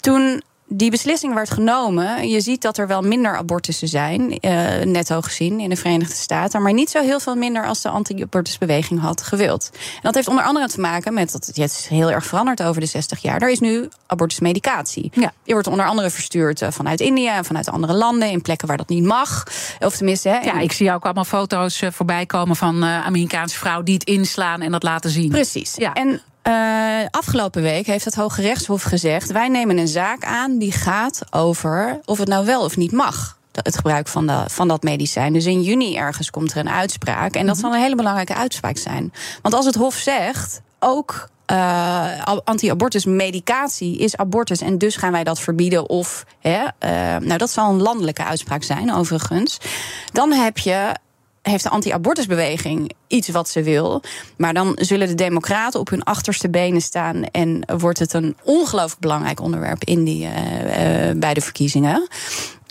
Toen die beslissing werd genomen. Je ziet dat er wel minder abortussen zijn, uh, netto gezien, in de Verenigde Staten. Maar niet zo heel veel minder als de anti-abortusbeweging had gewild. En dat heeft onder andere te maken met dat het is heel erg veranderd over de 60 jaar. Er is nu abortusmedicatie. Ja. Die wordt onder andere verstuurd vanuit India en vanuit andere landen in plekken waar dat niet mag. Of tenminste. Hè, ja, ik zie ook allemaal foto's voorbij komen van Amerikaanse vrouwen die het inslaan en dat laten zien. Precies. Ja. En uh, afgelopen week heeft het Hoge Rechtshof gezegd: wij nemen een zaak aan die gaat over of het nou wel of niet mag. Het gebruik van, de, van dat medicijn. Dus in juni ergens komt er een uitspraak. En dat zal een hele belangrijke uitspraak zijn. Want als het Hof zegt, ook uh, anti-abortus medicatie is abortus en dus gaan wij dat verbieden. Of, hè, uh, nou, dat zal een landelijke uitspraak zijn, overigens. Dan heb je heeft de anti-abortusbeweging iets wat ze wil. Maar dan zullen de Democraten op hun achterste benen staan. En wordt het een ongelooflijk belangrijk onderwerp in die, uh, uh, bij de verkiezingen.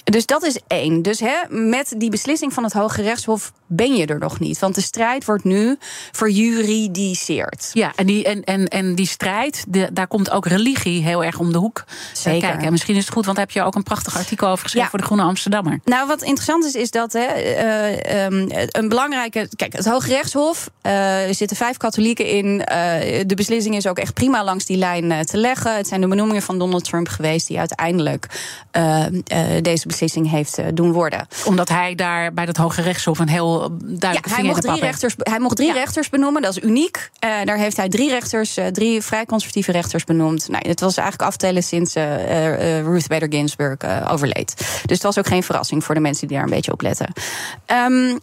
Dus dat is één. Dus hè, met die beslissing van het Hoge Rechtshof ben je er nog niet. Want de strijd wordt nu verjuridiseerd. Ja, en die, en, en, en die strijd, de, daar komt ook religie heel erg om de hoek Zeker. kijken. En misschien is het goed, want daar heb je ook een prachtig artikel over geschreven ja. voor de Groene Amsterdammer. Nou, wat interessant is, is dat hè, uh, um, een belangrijke. Kijk, het Hoge Rechtshof. Uh, er zitten vijf katholieken in. Uh, de beslissing is ook echt prima langs die lijn te leggen. Het zijn de benoemingen van Donald Trump geweest die uiteindelijk deze beslissing heeft doen worden. Omdat hij daar bij dat Hoge Rechtshof een heel ja, hij mocht, drie rechters, hij mocht drie ja. rechters benoemen, dat is uniek. Uh, daar heeft hij drie rechters, uh, drie vrij conservatieve rechters benoemd. Nou, het was eigenlijk aftellen sinds uh, Ruth Bader Ginsburg overleed. Dus het was ook geen verrassing voor de mensen die daar een beetje op letten. Um,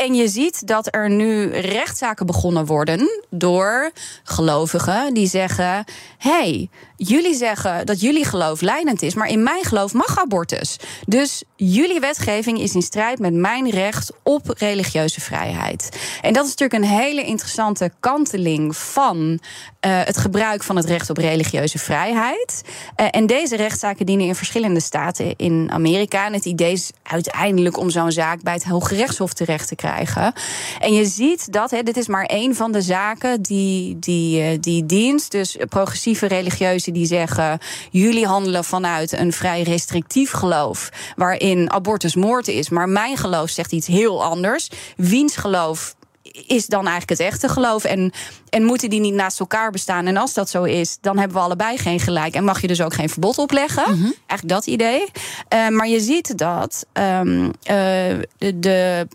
En je ziet dat er nu rechtszaken begonnen worden door gelovigen die zeggen: hey, jullie zeggen dat jullie geloof leidend is, maar in mijn geloof mag abortus. Dus jullie wetgeving is in strijd met mijn recht op religieuze vrijheid. En dat is natuurlijk een hele interessante kanteling van uh, het gebruik van het recht op religieuze vrijheid. Uh, en deze rechtszaken dienen in verschillende staten in Amerika. En het idee is uiteindelijk om zo'n zaak bij het Hoge Rechtshof terecht te krijgen. En je ziet dat, hè, dit is maar één van de zaken die, die, uh, die dienst, dus progressieve religieuzen die zeggen: jullie handelen vanuit een vrij restrictief geloof, waarin abortus moord is, maar mijn geloof zegt iets heel anders. Wiens geloof is dan eigenlijk het echte geloof? En, en moeten die niet naast elkaar bestaan? En als dat zo is, dan hebben we allebei geen gelijk. En mag je dus ook geen verbod opleggen? Mm -hmm. Eigenlijk dat idee. Uh, maar je ziet dat um, uh, de, de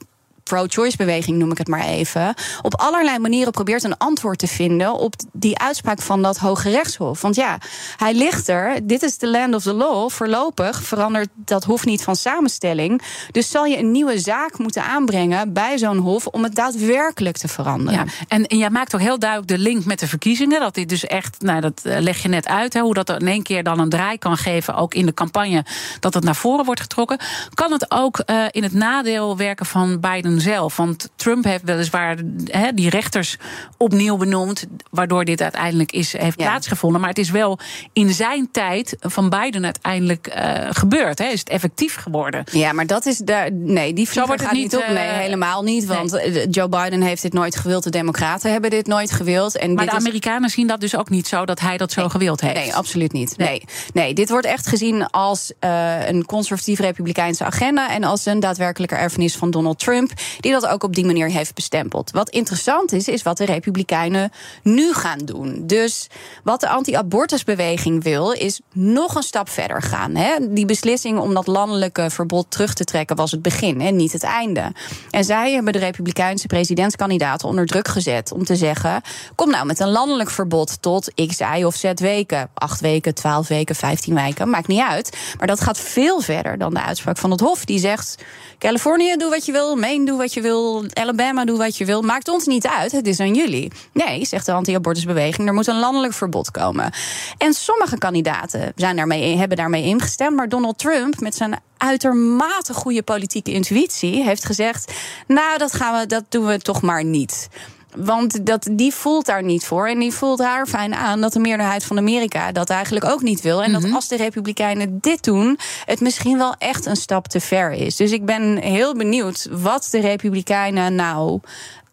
pro-choice beweging, noem ik het maar even, op allerlei manieren probeert een antwoord te vinden op die uitspraak van dat Hoge Rechtshof. Want ja, hij ligt er. Dit is de land of the law. Voorlopig verandert dat hof niet van samenstelling. Dus zal je een nieuwe zaak moeten aanbrengen bij zo'n hof om het daadwerkelijk te veranderen. En, en jij maakt ook heel duidelijk de link met de verkiezingen. Dat dit dus echt, nou dat leg je net uit, hè, hoe dat in één keer dan een draai kan geven, ook in de campagne, dat het naar voren wordt getrokken. Kan het ook uh, in het nadeel werken van Biden zelf. Want Trump heeft weliswaar he, die rechters opnieuw benoemd, waardoor dit uiteindelijk is, heeft ja. plaatsgevonden. Maar het is wel in zijn tijd van Biden uiteindelijk uh, gebeurd. He. Is het effectief geworden? Ja, maar dat is daar. Nee, die Zo wordt het gaat niet, op. Nee, uh, helemaal niet. Want nee. Joe Biden heeft dit nooit gewild. De Democraten hebben dit nooit gewild. En maar dit de Amerikanen is... zien dat dus ook niet zo dat hij dat zo nee. gewild heeft. Nee, absoluut niet. Nee. nee. Nee, dit wordt echt gezien als uh, een conservatief-republikeinse agenda. En als een daadwerkelijke erfenis van Donald Trump. Die dat ook op die manier heeft bestempeld. Wat interessant is, is wat de Republikeinen nu gaan doen. Dus wat de anti-abortusbeweging wil, is nog een stap verder gaan. Hè? Die beslissing om dat landelijke verbod terug te trekken was het begin en niet het einde. En zij hebben de Republikeinse presidentskandidaten onder druk gezet om te zeggen: kom nou met een landelijk verbod tot x, y of z weken. Acht weken, twaalf weken, vijftien weken, maakt niet uit. Maar dat gaat veel verder dan de uitspraak van het Hof. Die zegt: Californië, doe wat je wil, Maine, doe wat je wil, Alabama, doe wat je wil. Maakt ons niet uit, het is aan jullie. Nee, zegt de anti-abortusbeweging, er moet een landelijk verbod komen. En sommige kandidaten zijn daarmee, hebben daarmee ingestemd. Maar Donald Trump, met zijn uitermate goede politieke intuïtie, heeft gezegd: Nou, dat, gaan we, dat doen we toch maar niet. Want dat, die voelt daar niet voor. En die voelt haar fijn aan dat de meerderheid van Amerika dat eigenlijk ook niet wil. En mm -hmm. dat als de Republikeinen dit doen, het misschien wel echt een stap te ver is. Dus ik ben heel benieuwd wat de Republikeinen nou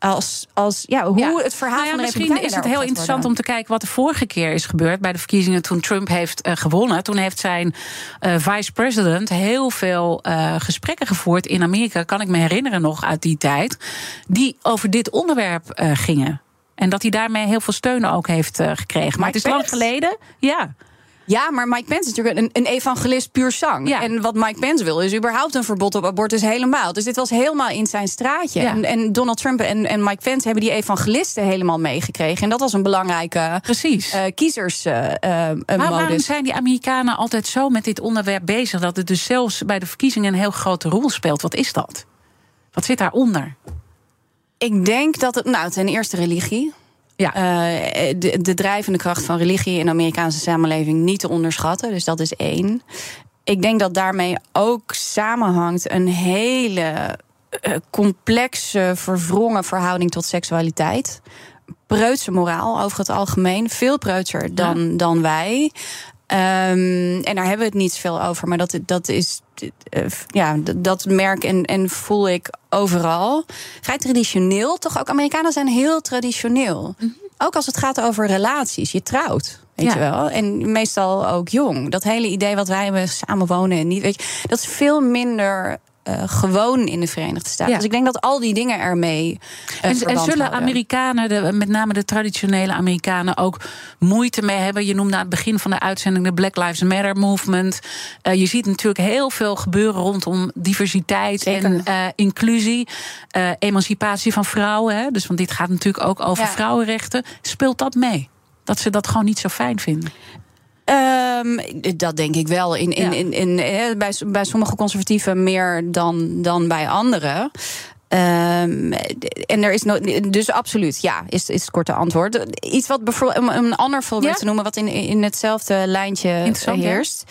als, als ja, hoe ja. het verhaal nou ja, van de Misschien is het heel interessant om te kijken wat de vorige keer is gebeurd bij de verkiezingen toen Trump heeft uh, gewonnen. Toen heeft zijn uh, vice-president heel veel uh, gesprekken gevoerd in Amerika, kan ik me herinneren nog uit die tijd, die over dit onderwerp gingen. En dat hij daarmee heel veel steun ook heeft gekregen. Maar, maar het is lang geleden. Ja. Ja, maar Mike Pence is natuurlijk een, een evangelist puur zang. Ja. En wat Mike Pence wil, is überhaupt een verbod op abortus helemaal. Dus dit was helemaal in zijn straatje. Ja. En, en, Donald Trump en, en, Mike Pence hebben die evangelisten helemaal meegekregen. En dat was een belangrijke Precies. Uh, kiezers. Uh, maar waarom zijn die Amerikanen altijd zo met dit onderwerp bezig dat het dus zelfs bij de verkiezingen een heel grote rol speelt? Wat is dat? Wat zit daaronder? Ik denk dat het, nou, ten eerste religie. Ja. Uh, de, de drijvende kracht van religie in de Amerikaanse samenleving niet te onderschatten. Dus dat is één. Ik denk dat daarmee ook samenhangt een hele uh, complexe, verwrongen verhouding tot seksualiteit. Preutse moraal over het algemeen. Veel preutser dan, ja. dan wij. Um, en daar hebben we het niet veel over. Maar dat, dat is. Uh, ja, dat merk en, en voel ik overal. Vrij traditioneel, toch ook. Amerikanen zijn heel traditioneel. Mm -hmm. Ook als het gaat over relaties. Je trouwt. Weet ja. je wel? En meestal ook jong. Dat hele idee wat wij hebben, samenwonen en niet. Weet je, dat is veel minder uh, gewoon in de Verenigde Staten. Ja. Dus ik denk dat al die dingen ermee. Uh, en, en, zullen houden. Amerikanen, de, met name de traditionele Amerikanen, ook moeite mee hebben? Je noemde aan het begin van de uitzending de Black Lives Matter movement. Uh, je ziet natuurlijk heel veel gebeuren rondom diversiteit Zeker. en inclusie, emancipatie van vrouwen. Hè? Dus want dit gaat natuurlijk ook over ja. vrouwenrechten. Speelt dat mee? Dat ze dat gewoon niet zo fijn vinden? Um, dat denk ik wel. In, in, in, in, in, bij, bij sommige conservatieven meer dan, dan bij anderen. Um, en er is no, dus absoluut, ja, is, is het korte antwoord. Iets wat bijvoorbeeld, een ander voorbeeld te noemen, wat in, in hetzelfde lijntje heerst,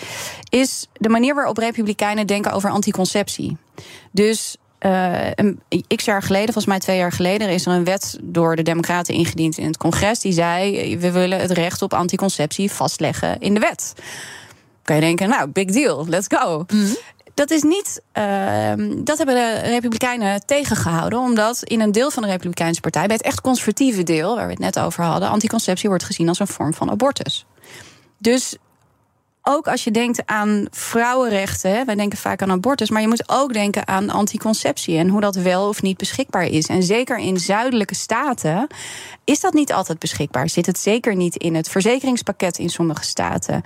is de manier waarop Republikeinen denken over anticonceptie. Dus uh, een, x jaar geleden, volgens mij twee jaar geleden, is er een wet door de Democraten ingediend in het congres. Die zei: we willen het recht op anticonceptie vastleggen in de wet. Kan je denken, nou, big deal, let's go. Mm dat is niet. Uh, dat hebben de Republikeinen tegengehouden. Omdat in een deel van de Republikeinse Partij, bij het echt conservatieve deel, waar we het net over hadden, anticonceptie wordt gezien als een vorm van abortus. Dus ook als je denkt aan vrouwenrechten, wij denken vaak aan abortus, maar je moet ook denken aan anticonceptie en hoe dat wel of niet beschikbaar is. En zeker in zuidelijke staten is dat niet altijd beschikbaar. Zit het zeker niet in het verzekeringspakket in sommige staten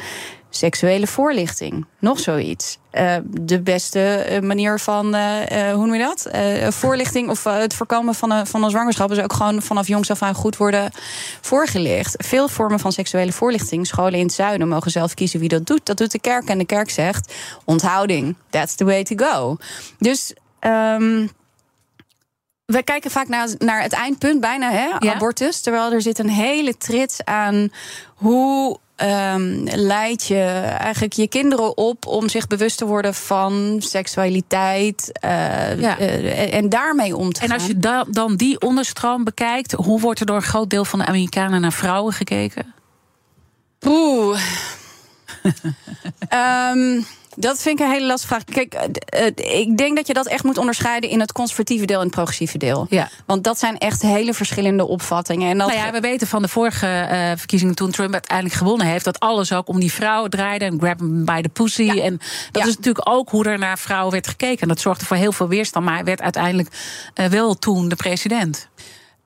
seksuele voorlichting. Nog zoiets. Uh, de beste eh, manier van, uh, hoe noem je dat? voorlichting of het voorkomen van een, van een zwangerschap is ook gewoon vanaf jongs af aan goed worden voorgelicht. Veel vormen van seksuele voorlichting. Scholen in het zuiden mogen zelf kiezen wie dat doet. Dat doet de kerk. En de kerk zegt: onthouding. That's the way to go. Dus. Um, we kijken vaak naar, naar het eindpunt bijna, hè, abortus. Terwijl er zit een hele trits aan hoe um, leid je eigenlijk je kinderen op om zich bewust te worden van seksualiteit uh, ja. uh, en daarmee om te gaan. En als je da dan die onderstroom bekijkt, hoe wordt er door een groot deel van de Amerikanen naar vrouwen gekeken? Oeh. um, (laughs) Dat vind ik een hele lastige vraag. Kijk, eh, eh, ik denk dat je dat echt moet onderscheiden in het conservatieve deel en het progressieve deel. Ja. Want dat zijn echt hele verschillende opvattingen. En dat... Nou ja, we weten van de vorige uh, verkiezingen toen Trump uiteindelijk gewonnen heeft, dat alles ook om die vrouw draaide en grab by the pussy. En dat is natuurlijk ook hoe er naar vrouwen werd gekeken. Dat zorgde voor heel veel weerstand, maar hij werd uiteindelijk uh, wel toen de president.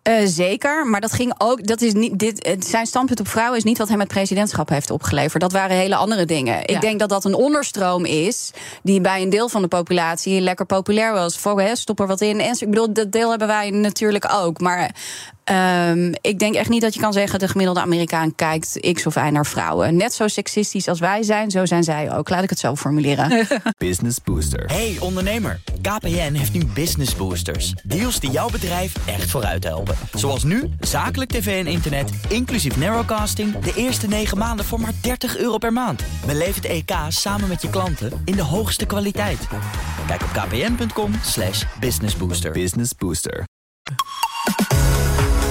Uh, zeker, maar dat ging ook. Dat is niet, dit, zijn standpunt op vrouwen is niet wat hem het presidentschap heeft opgeleverd. Dat waren hele andere dingen. Ik denk dat dat een onderstroom is. die bij een deel van de populatie lekker populair was. Voor, hè, stop er wat in. En ik bedoel, dat deel hebben wij natuurlijk ook. Maar Um, ik denk echt niet dat je kan zeggen... de gemiddelde Amerikaan kijkt X of Y naar vrouwen. Net zo seksistisch als wij zijn, zo zijn zij ook. Laat ik het zo formuleren. (laughs) Business Booster. Hey ondernemer, KPN heeft nu Business Boosters. Deals die jouw bedrijf echt vooruit helpen. Zoals nu, zakelijk tv en internet, inclusief narrowcasting... de eerste 9 maanden voor maar 30 euro per maand. Beleef het EK samen met je klanten in de hoogste kwaliteit. Kijk op kpn.com businessbooster. Business Booster.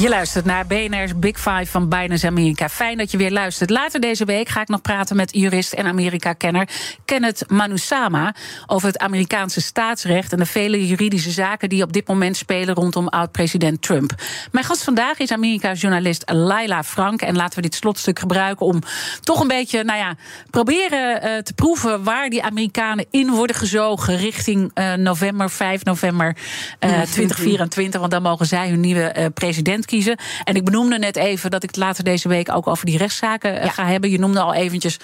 Je luistert naar BNR's Big Five van Binance Amerika. Fijn dat je weer luistert. Later deze week ga ik nog praten met jurist en Amerika-kenner Kenneth Manusama over het Amerikaanse staatsrecht en de vele juridische zaken die op dit moment spelen rondom oud-president Trump. Mijn gast vandaag is Amerika-journalist Laila Frank. En laten we dit slotstuk gebruiken om toch een beetje, nou ja, proberen uh, te proeven waar die Amerikanen in worden gezogen richting uh, november, 5 november (laughs) uh, 2024. Want dan mogen zij hun nieuwe president kiezen. En ik benoemde net even dat ik het later deze week ook over die rechtszaken eh, ga hebben. Je noemde al eventjes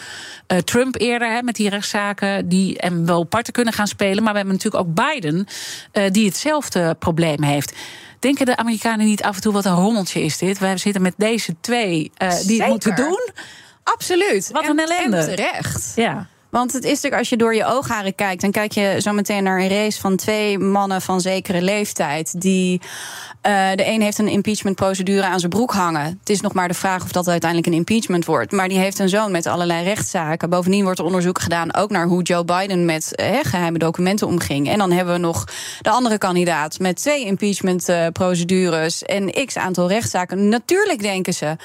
uh, Trump eerder hè, met die rechtszaken die en wel parten kunnen gaan spelen. Maar we hebben natuurlijk ook Biden uh, die hetzelfde probleem heeft. Denken de Amerikanen niet af en toe wat een rommeltje is dit? We zitten met deze twee uh, die het moeten doen. Absoluut. Wat een ellende. En terecht. Ja. Want het is natuurlijk, als je door je oogharen kijkt, dan kijk je zo meteen naar een race van twee mannen van zekere leeftijd. Die uh, de een heeft een impeachment-procedure aan zijn broek hangen. Het is nog maar de vraag of dat uiteindelijk een impeachment wordt. Maar die heeft een zoon met allerlei rechtszaken. Bovendien wordt er onderzoek gedaan ook naar hoe Joe Biden met uh, geheime documenten omging. En dan hebben we nog de andere kandidaat met twee impeachment-procedures en x aantal rechtszaken. Natuurlijk denken ze.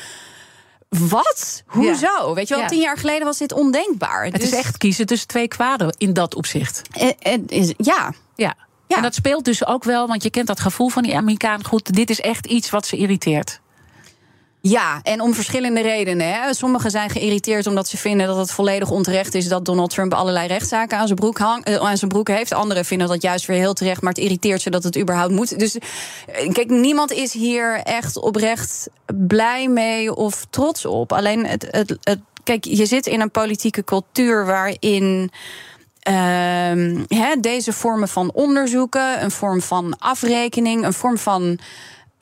Wat? Hoezo? Weet je wel, tien jaar geleden was dit ondenkbaar. Het is dus- echt kiezen tussen twee kwaden in dat opzicht. Eh, ja. Ja. Ja. En dat speelt dus ook wel, want je kent dat gevoel van die Amerikaan goed. Dit is echt iets wat ze irriteert. Ja, en om verschillende redenen. Hè. Sommigen zijn geïrriteerd omdat ze vinden dat het volledig onterecht is dat Donald Trump allerlei rechtszaken aan zijn broek, hang, eh, aan zijn broek heeft. Anderen vinden dat juist weer heel terecht, maar het irriteert ze dat het überhaupt moet. Dus eh, kijk, niemand is hier echt oprecht blij mee of trots op. Alleen het, het, het kijk, je zit in een politieke cultuur waarin. Uh, deze vormen van onderzoeken, een vorm van afrekening, een vorm van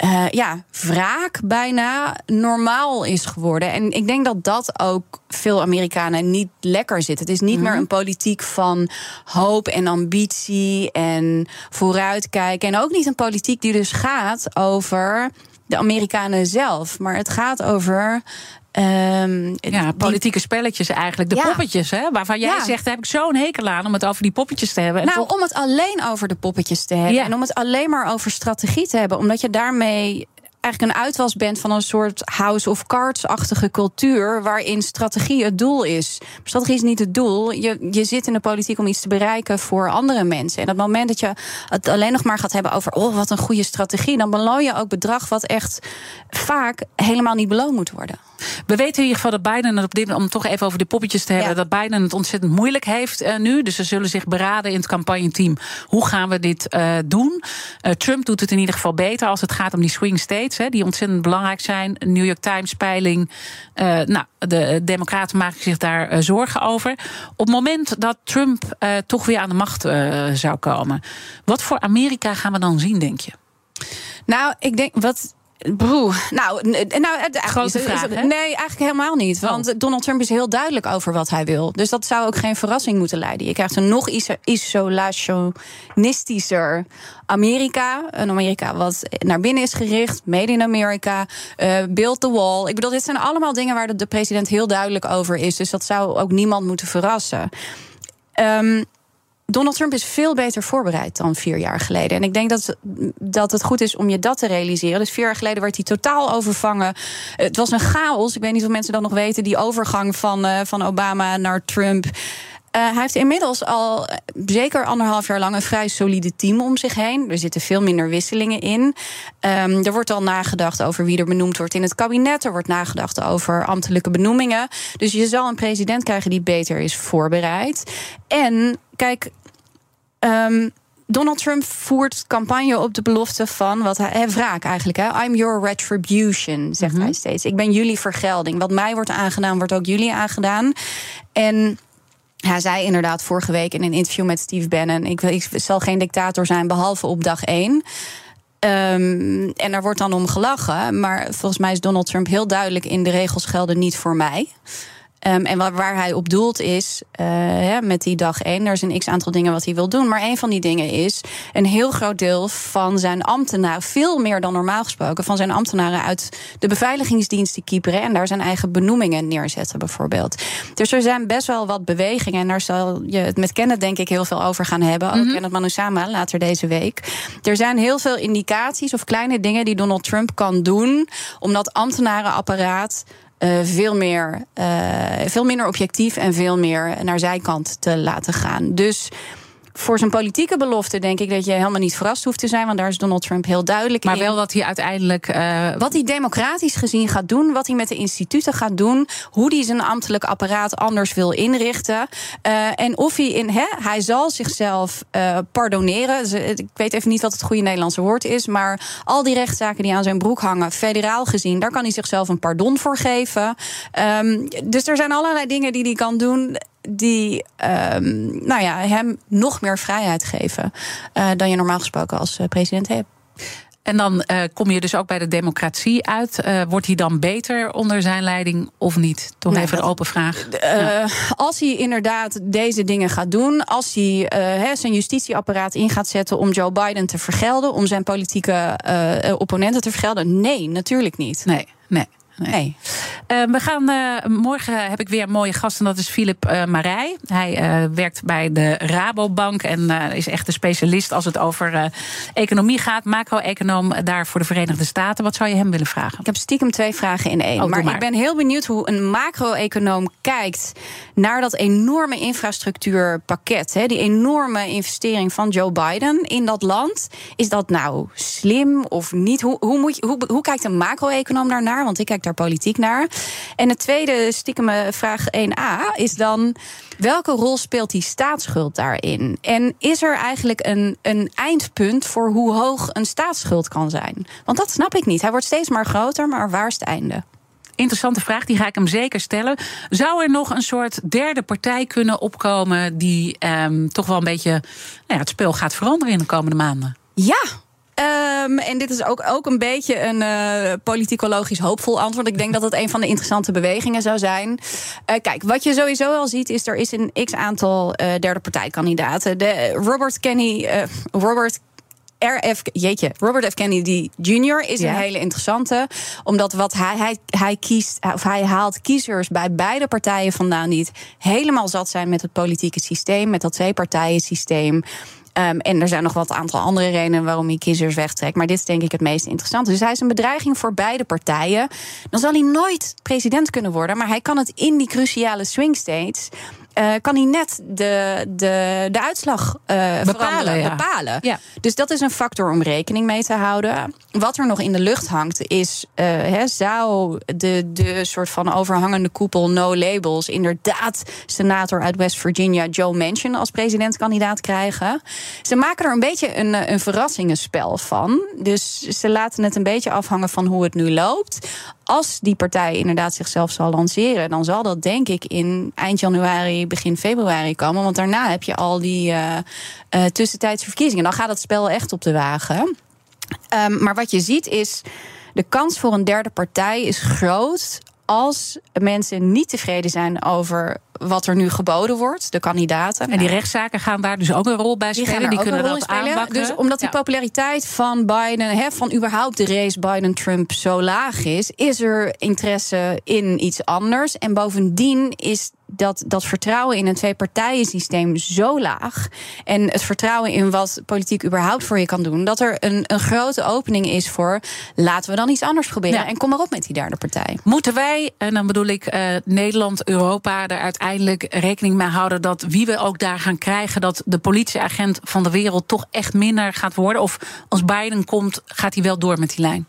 uh, ja, wraak bijna normaal is geworden. En ik denk dat dat ook veel Amerikanen niet lekker zit. Het is niet meer mhm. een politiek van hoop en ambitie en vooruitkijken. En ook niet een politiek die dus gaat over de Amerikanen zelf. Maar het gaat over Um, ja, politieke spelletjes eigenlijk. De poppetjes, hè? Waarvan jij zegt, daar heb ik zo'n hekel aan om het over die poppetjes te hebben. nou, om het alleen over de poppetjes te hebben. En om het alleen maar over strategie te hebben. Omdat je daarmee eigenlijk een uitwas bent van een soort House of Cards-achtige cultuur. waarin strategie het doel is. Maar strategie is niet het doel. Je, je zit in de politiek om iets te bereiken voor andere mensen. En op het moment dat je het alleen nog maar gaat hebben over. oh, wat een goede strategie. dan beloon je ook bedrag wat echt vaak helemaal niet beloond moet worden. We weten in ieder geval dat Biden, op dit, om toch even over de poppetjes te hebben, dat Biden het ontzettend moeilijk heeft uh, nu. Dus ze zullen zich beraden in het campagneteam. Hoe gaan we dit uh, doen? Uh, Trump doet het in ieder geval beter als het gaat om die swing states, hè, die ontzettend belangrijk zijn. New York Times peiling. nou, de Democraten maken zich daar zorgen over. Op het moment dat Trump toch weer aan de macht zou komen, wat voor Amerika gaan we dan zien, denk je? Nou, ik denk wat Broe, nou, nou Grote vraag, Nee, eigenlijk helemaal niet. Want oh. Donald Trump is heel duidelijk over wat hij wil. Dus dat zou ook geen verrassing moeten leiden. Je krijgt een nog isolationistischer Amerika. Een Amerika wat naar binnen is gericht. Made in America. Uh, build the wall. Ik bedoel, dit zijn allemaal dingen waar de president heel duidelijk over is. Dus dat zou ook niemand moeten verrassen. Um, Donald Trump is veel beter voorbereid dan vier jaar geleden. En ik denk dat, dat het goed is om je dat te realiseren. Dus vier jaar geleden werd hij totaal overvangen. Het was een chaos. Ik weet niet of mensen dat nog weten. Die overgang van, uh, van Obama naar Trump. Uh, hij heeft inmiddels al zeker anderhalf jaar lang een vrij solide team om zich heen. Er zitten veel minder wisselingen in. Um, er wordt al nagedacht over wie er benoemd wordt in het kabinet. Er wordt nagedacht over ambtelijke benoemingen. Dus je zal een president krijgen die beter is voorbereid. En kijk, Um, Donald Trump voert campagne op de belofte van wat hij wraak eigenlijk. Hè? I'm your retribution, zegt mhm. hij steeds. Ik ben jullie vergelding. Wat mij wordt aangedaan, wordt ook jullie aangedaan. En hij zei inderdaad vorige week in een interview met Steve Bannon: ik, ik zal geen dictator zijn behalve op dag één. Um, en daar wordt dan om gelachen. Maar volgens mij is Donald Trump heel duidelijk in de regels gelden niet voor mij. Um, en waar, waar, hij op doelt is, uh, met die dag één, er is een x aantal dingen wat hij wil doen. Maar een van die dingen is een heel groot deel van zijn ambtenaren, veel meer dan normaal gesproken, van zijn ambtenaren uit de beveiligingsdiensten kieperen en daar zijn eigen benoemingen neerzetten, bijvoorbeeld. Dus er zijn best wel wat bewegingen en daar zal je het met Kenneth, denk ik, heel veel over gaan hebben. Ook mm -hmm. Kenneth Manusama later deze week. Er zijn heel veel indicaties of kleine dingen die Donald Trump kan doen om dat ambtenarenapparaat uh, veel, meer, uh, veel minder objectief en veel meer naar zijkant te laten gaan. Dus voor zijn politieke belofte denk ik dat je helemaal niet verrast hoeft te zijn. Want daar is Donald Trump heel duidelijk maar in. Maar wel wat hij uiteindelijk. Uh... Wat hij democratisch gezien gaat doen. Wat hij met de instituten gaat doen. Hoe hij zijn ambtelijk apparaat anders wil inrichten. Uh, en of hij in. Hè, hij zal zichzelf uh, pardoneren. Ik weet even niet wat het goede Nederlandse woord is. Maar al die rechtszaken die aan zijn broek hangen. Federaal gezien. Daar kan hij zichzelf een pardon voor geven. Um, dus er zijn allerlei dingen die hij kan doen die um, nou ja, hem nog meer vrijheid geven uh, dan je normaal gesproken als uh, president hebt. En dan uh, kom je dus ook bij de democratie uit. Uh, wordt hij dan beter onder zijn leiding of niet? Toch nee, even een open vraag. Uh, ja. Als hij inderdaad deze dingen gaat doen, als hij zijn justitieapparaat in gaat zetten om Joe Biden te vergelden, om zijn politieke opponenten te vergelden, nee, natuurlijk niet. Nee, nee. Nee. Uh, we gaan, uh, morgen heb ik weer een mooie gast en dat is Philip uh, Marij. Hij werkt bij de Rabobank en is echt een specialist als het over economie gaat. Macro-econoom daar voor de Verenigde Staten. Wat zou je hem willen vragen? Ik heb stiekem twee vragen in één. Oh, maar, maar, ik ben heel benieuwd hoe een macro-econoom kijkt naar dat enorme infrastructuurpakket. Hè, die enorme investering van Joe Biden in dat land. Is dat nou slim of niet? Hoe, hoe, moet je, hoe, hoe kijkt een macro-econoom daarnaar? Want ik kijk daar politiek naar. En het tweede, stiekem vraag 1a, is dan... welke rol speelt die staatsschuld daarin? En is er eigenlijk een, een eindpunt voor hoe hoog een staatsschuld kan zijn? Want dat snap ik niet. Hij wordt steeds maar groter, maar waar is het einde? interessante vraag, die ga ik hem zeker stellen. Zou er nog een soort derde partij kunnen opkomen die um, toch wel een beetje nou ja, het spel gaat veranderen in de komende maanden? Ja, Um, en dit is ook, ook een beetje een uh, politicologisch hoopvol antwoord. Ik denk dat het een van de interessante bewegingen zou zijn. Uh, kijk, wat je sowieso al ziet, is er is een x aantal uh, derde partijkandidaten. De Robert Kenny, Robert RF, jeetje, Robert F. Kennedy Jr. is een hele interessante. Omdat wat hij, hij, hij kiest, of hij haalt kiezers bij beide partijen vandaan die het helemaal zat zijn met het politieke systeem, met dat twee-partijen systeem. Um, en er zijn nog wat aantal andere redenen waarom hij kiezers wegtrekt. Maar dit is denk ik het meest interessante. Dus hij is een bedreiging voor beide partijen. Dan zal hij nooit president kunnen worden. Maar hij kan het in die cruciale swing states uh, kan hij net de, de, de uitslag uh, bepalen. Ja. bepalen. Ja. Dus dat is een factor om rekening mee te houden. Wat er nog in de lucht hangt, is: uh, he, zou de, de soort van overhangende koepel no labels inderdaad senator uit West Virginia Joe Manchin als presidentskandidaat krijgen? Ze maken er een beetje een, een verrassingenspel van. Dus ze laten het een beetje afhangen van hoe het nu loopt als die partij inderdaad zichzelf zal lanceren, dan zal dat denk ik in eind januari, begin februari komen. Want daarna heb je al die uh, uh, tussentijdse verkiezingen. Dan gaat het spel echt op de wagen. Um, maar wat je ziet is. De kans voor een derde partij is groot als mensen niet tevreden zijn over wat er nu geboden wordt, de kandidaten. En die rechtszaken gaan daar dus ook een rol bij spelen. Die, die kunnen dat aanpakken. Dus omdat die populariteit van Biden, he, van überhaupt de race Biden-Trump zo laag is, is er interesse in iets anders. En bovendien is dat, dat vertrouwen in een twee-partijen-systeem zo laag. En het vertrouwen in wat politiek überhaupt voor je kan doen. Dat er een, een grote opening is voor. laten we dan iets anders proberen. En kom maar op met die derde partij. Moeten wij, en dan bedoel ik uh, Nederland, Europa, er uiteindelijk rekening mee houden. dat wie we ook daar gaan krijgen. dat de politieagent van de wereld toch echt minder gaat worden? Of als Biden komt, gaat hij wel door met die lijn?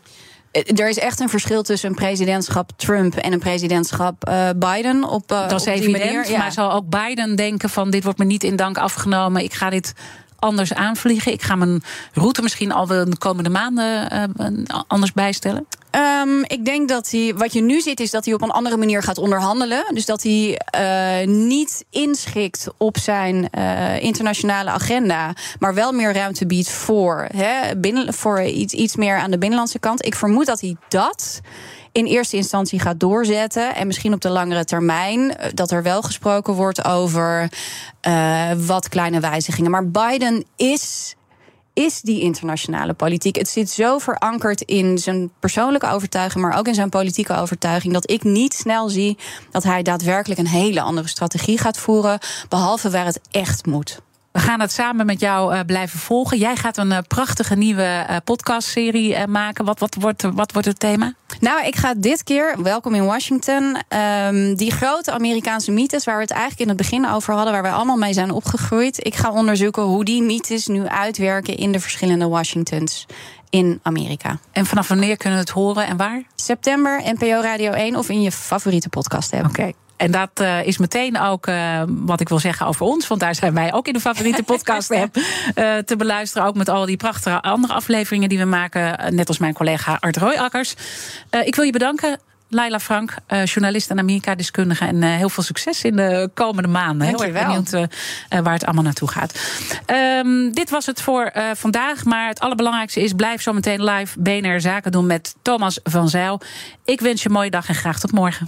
Eh, er is echt een verschil tussen een presidentschap Trump en een presidentschap uh, Biden. Op, uh, dat is evident, manier, ja. maar zal ook Biden denken van dit wordt me niet in dank afgenomen. Ik ga dit anders aanvliegen. Ik ga mijn route misschien al de komende maanden uh, anders bijstellen. Um, ik denk dat hij, wat je nu ziet, is dat hij op een andere manier gaat onderhandelen. Dus dat hij uh, niet inschikt op zijn uh, internationale agenda, maar wel meer ruimte biedt voor, hè, binnen, voor iets, iets meer aan de binnenlandse kant. Ik vermoed dat hij dat in eerste instantie gaat doorzetten. En misschien op de langere termijn eh, dat er wel gesproken wordt over wat kleine wijzigingen. Maar Biden is is die internationale politiek. Het zit zo verankerd in zijn persoonlijke overtuiging, maar ook in zijn politieke overtuiging, dat ik niet snel zie dat hij daadwerkelijk een hele andere strategie gaat voeren, behalve waar het echt moet. We gaan het samen met jou uh, blijven volgen. Jij gaat een uh, prachtige nieuwe uh, podcastserie maken. Wat, wat, wordt, wat wordt het thema? Nou, ik ga dit keer, welkom in Washington, um, die grote Amerikaanse mythes waar we het eigenlijk in het begin over hadden, waar wij allemaal mee zijn opgegroeid. Ik ga onderzoeken hoe die mythes nu uitwerken in de verschillende Washingtons in Amerika. En vanaf wanneer kunnen we het horen en waar? September, NPO Radio 1 of in je favoriete podcast hebben. Oké. En dat uh, is meteen ook uh, wat ik wil zeggen over ons. Want daar zijn wij ook in de favoriete (laughs) podcast app uh, te beluisteren. Ook met al die prachtige andere afleveringen die we maken. Net als mijn collega Art Royakkers. ik wil je bedanken. Laila Frank, journalist en Amerika-deskundige. En heel veel succes in de komende maanden. Heel erg benieuwd waar het allemaal naartoe gaat. Um, dit was het voor vandaag. Maar het allerbelangrijkste is: blijf zo meteen live BNR Zaken doen met Thomas van Zijl. Ik wens je een mooie dag en graag tot morgen.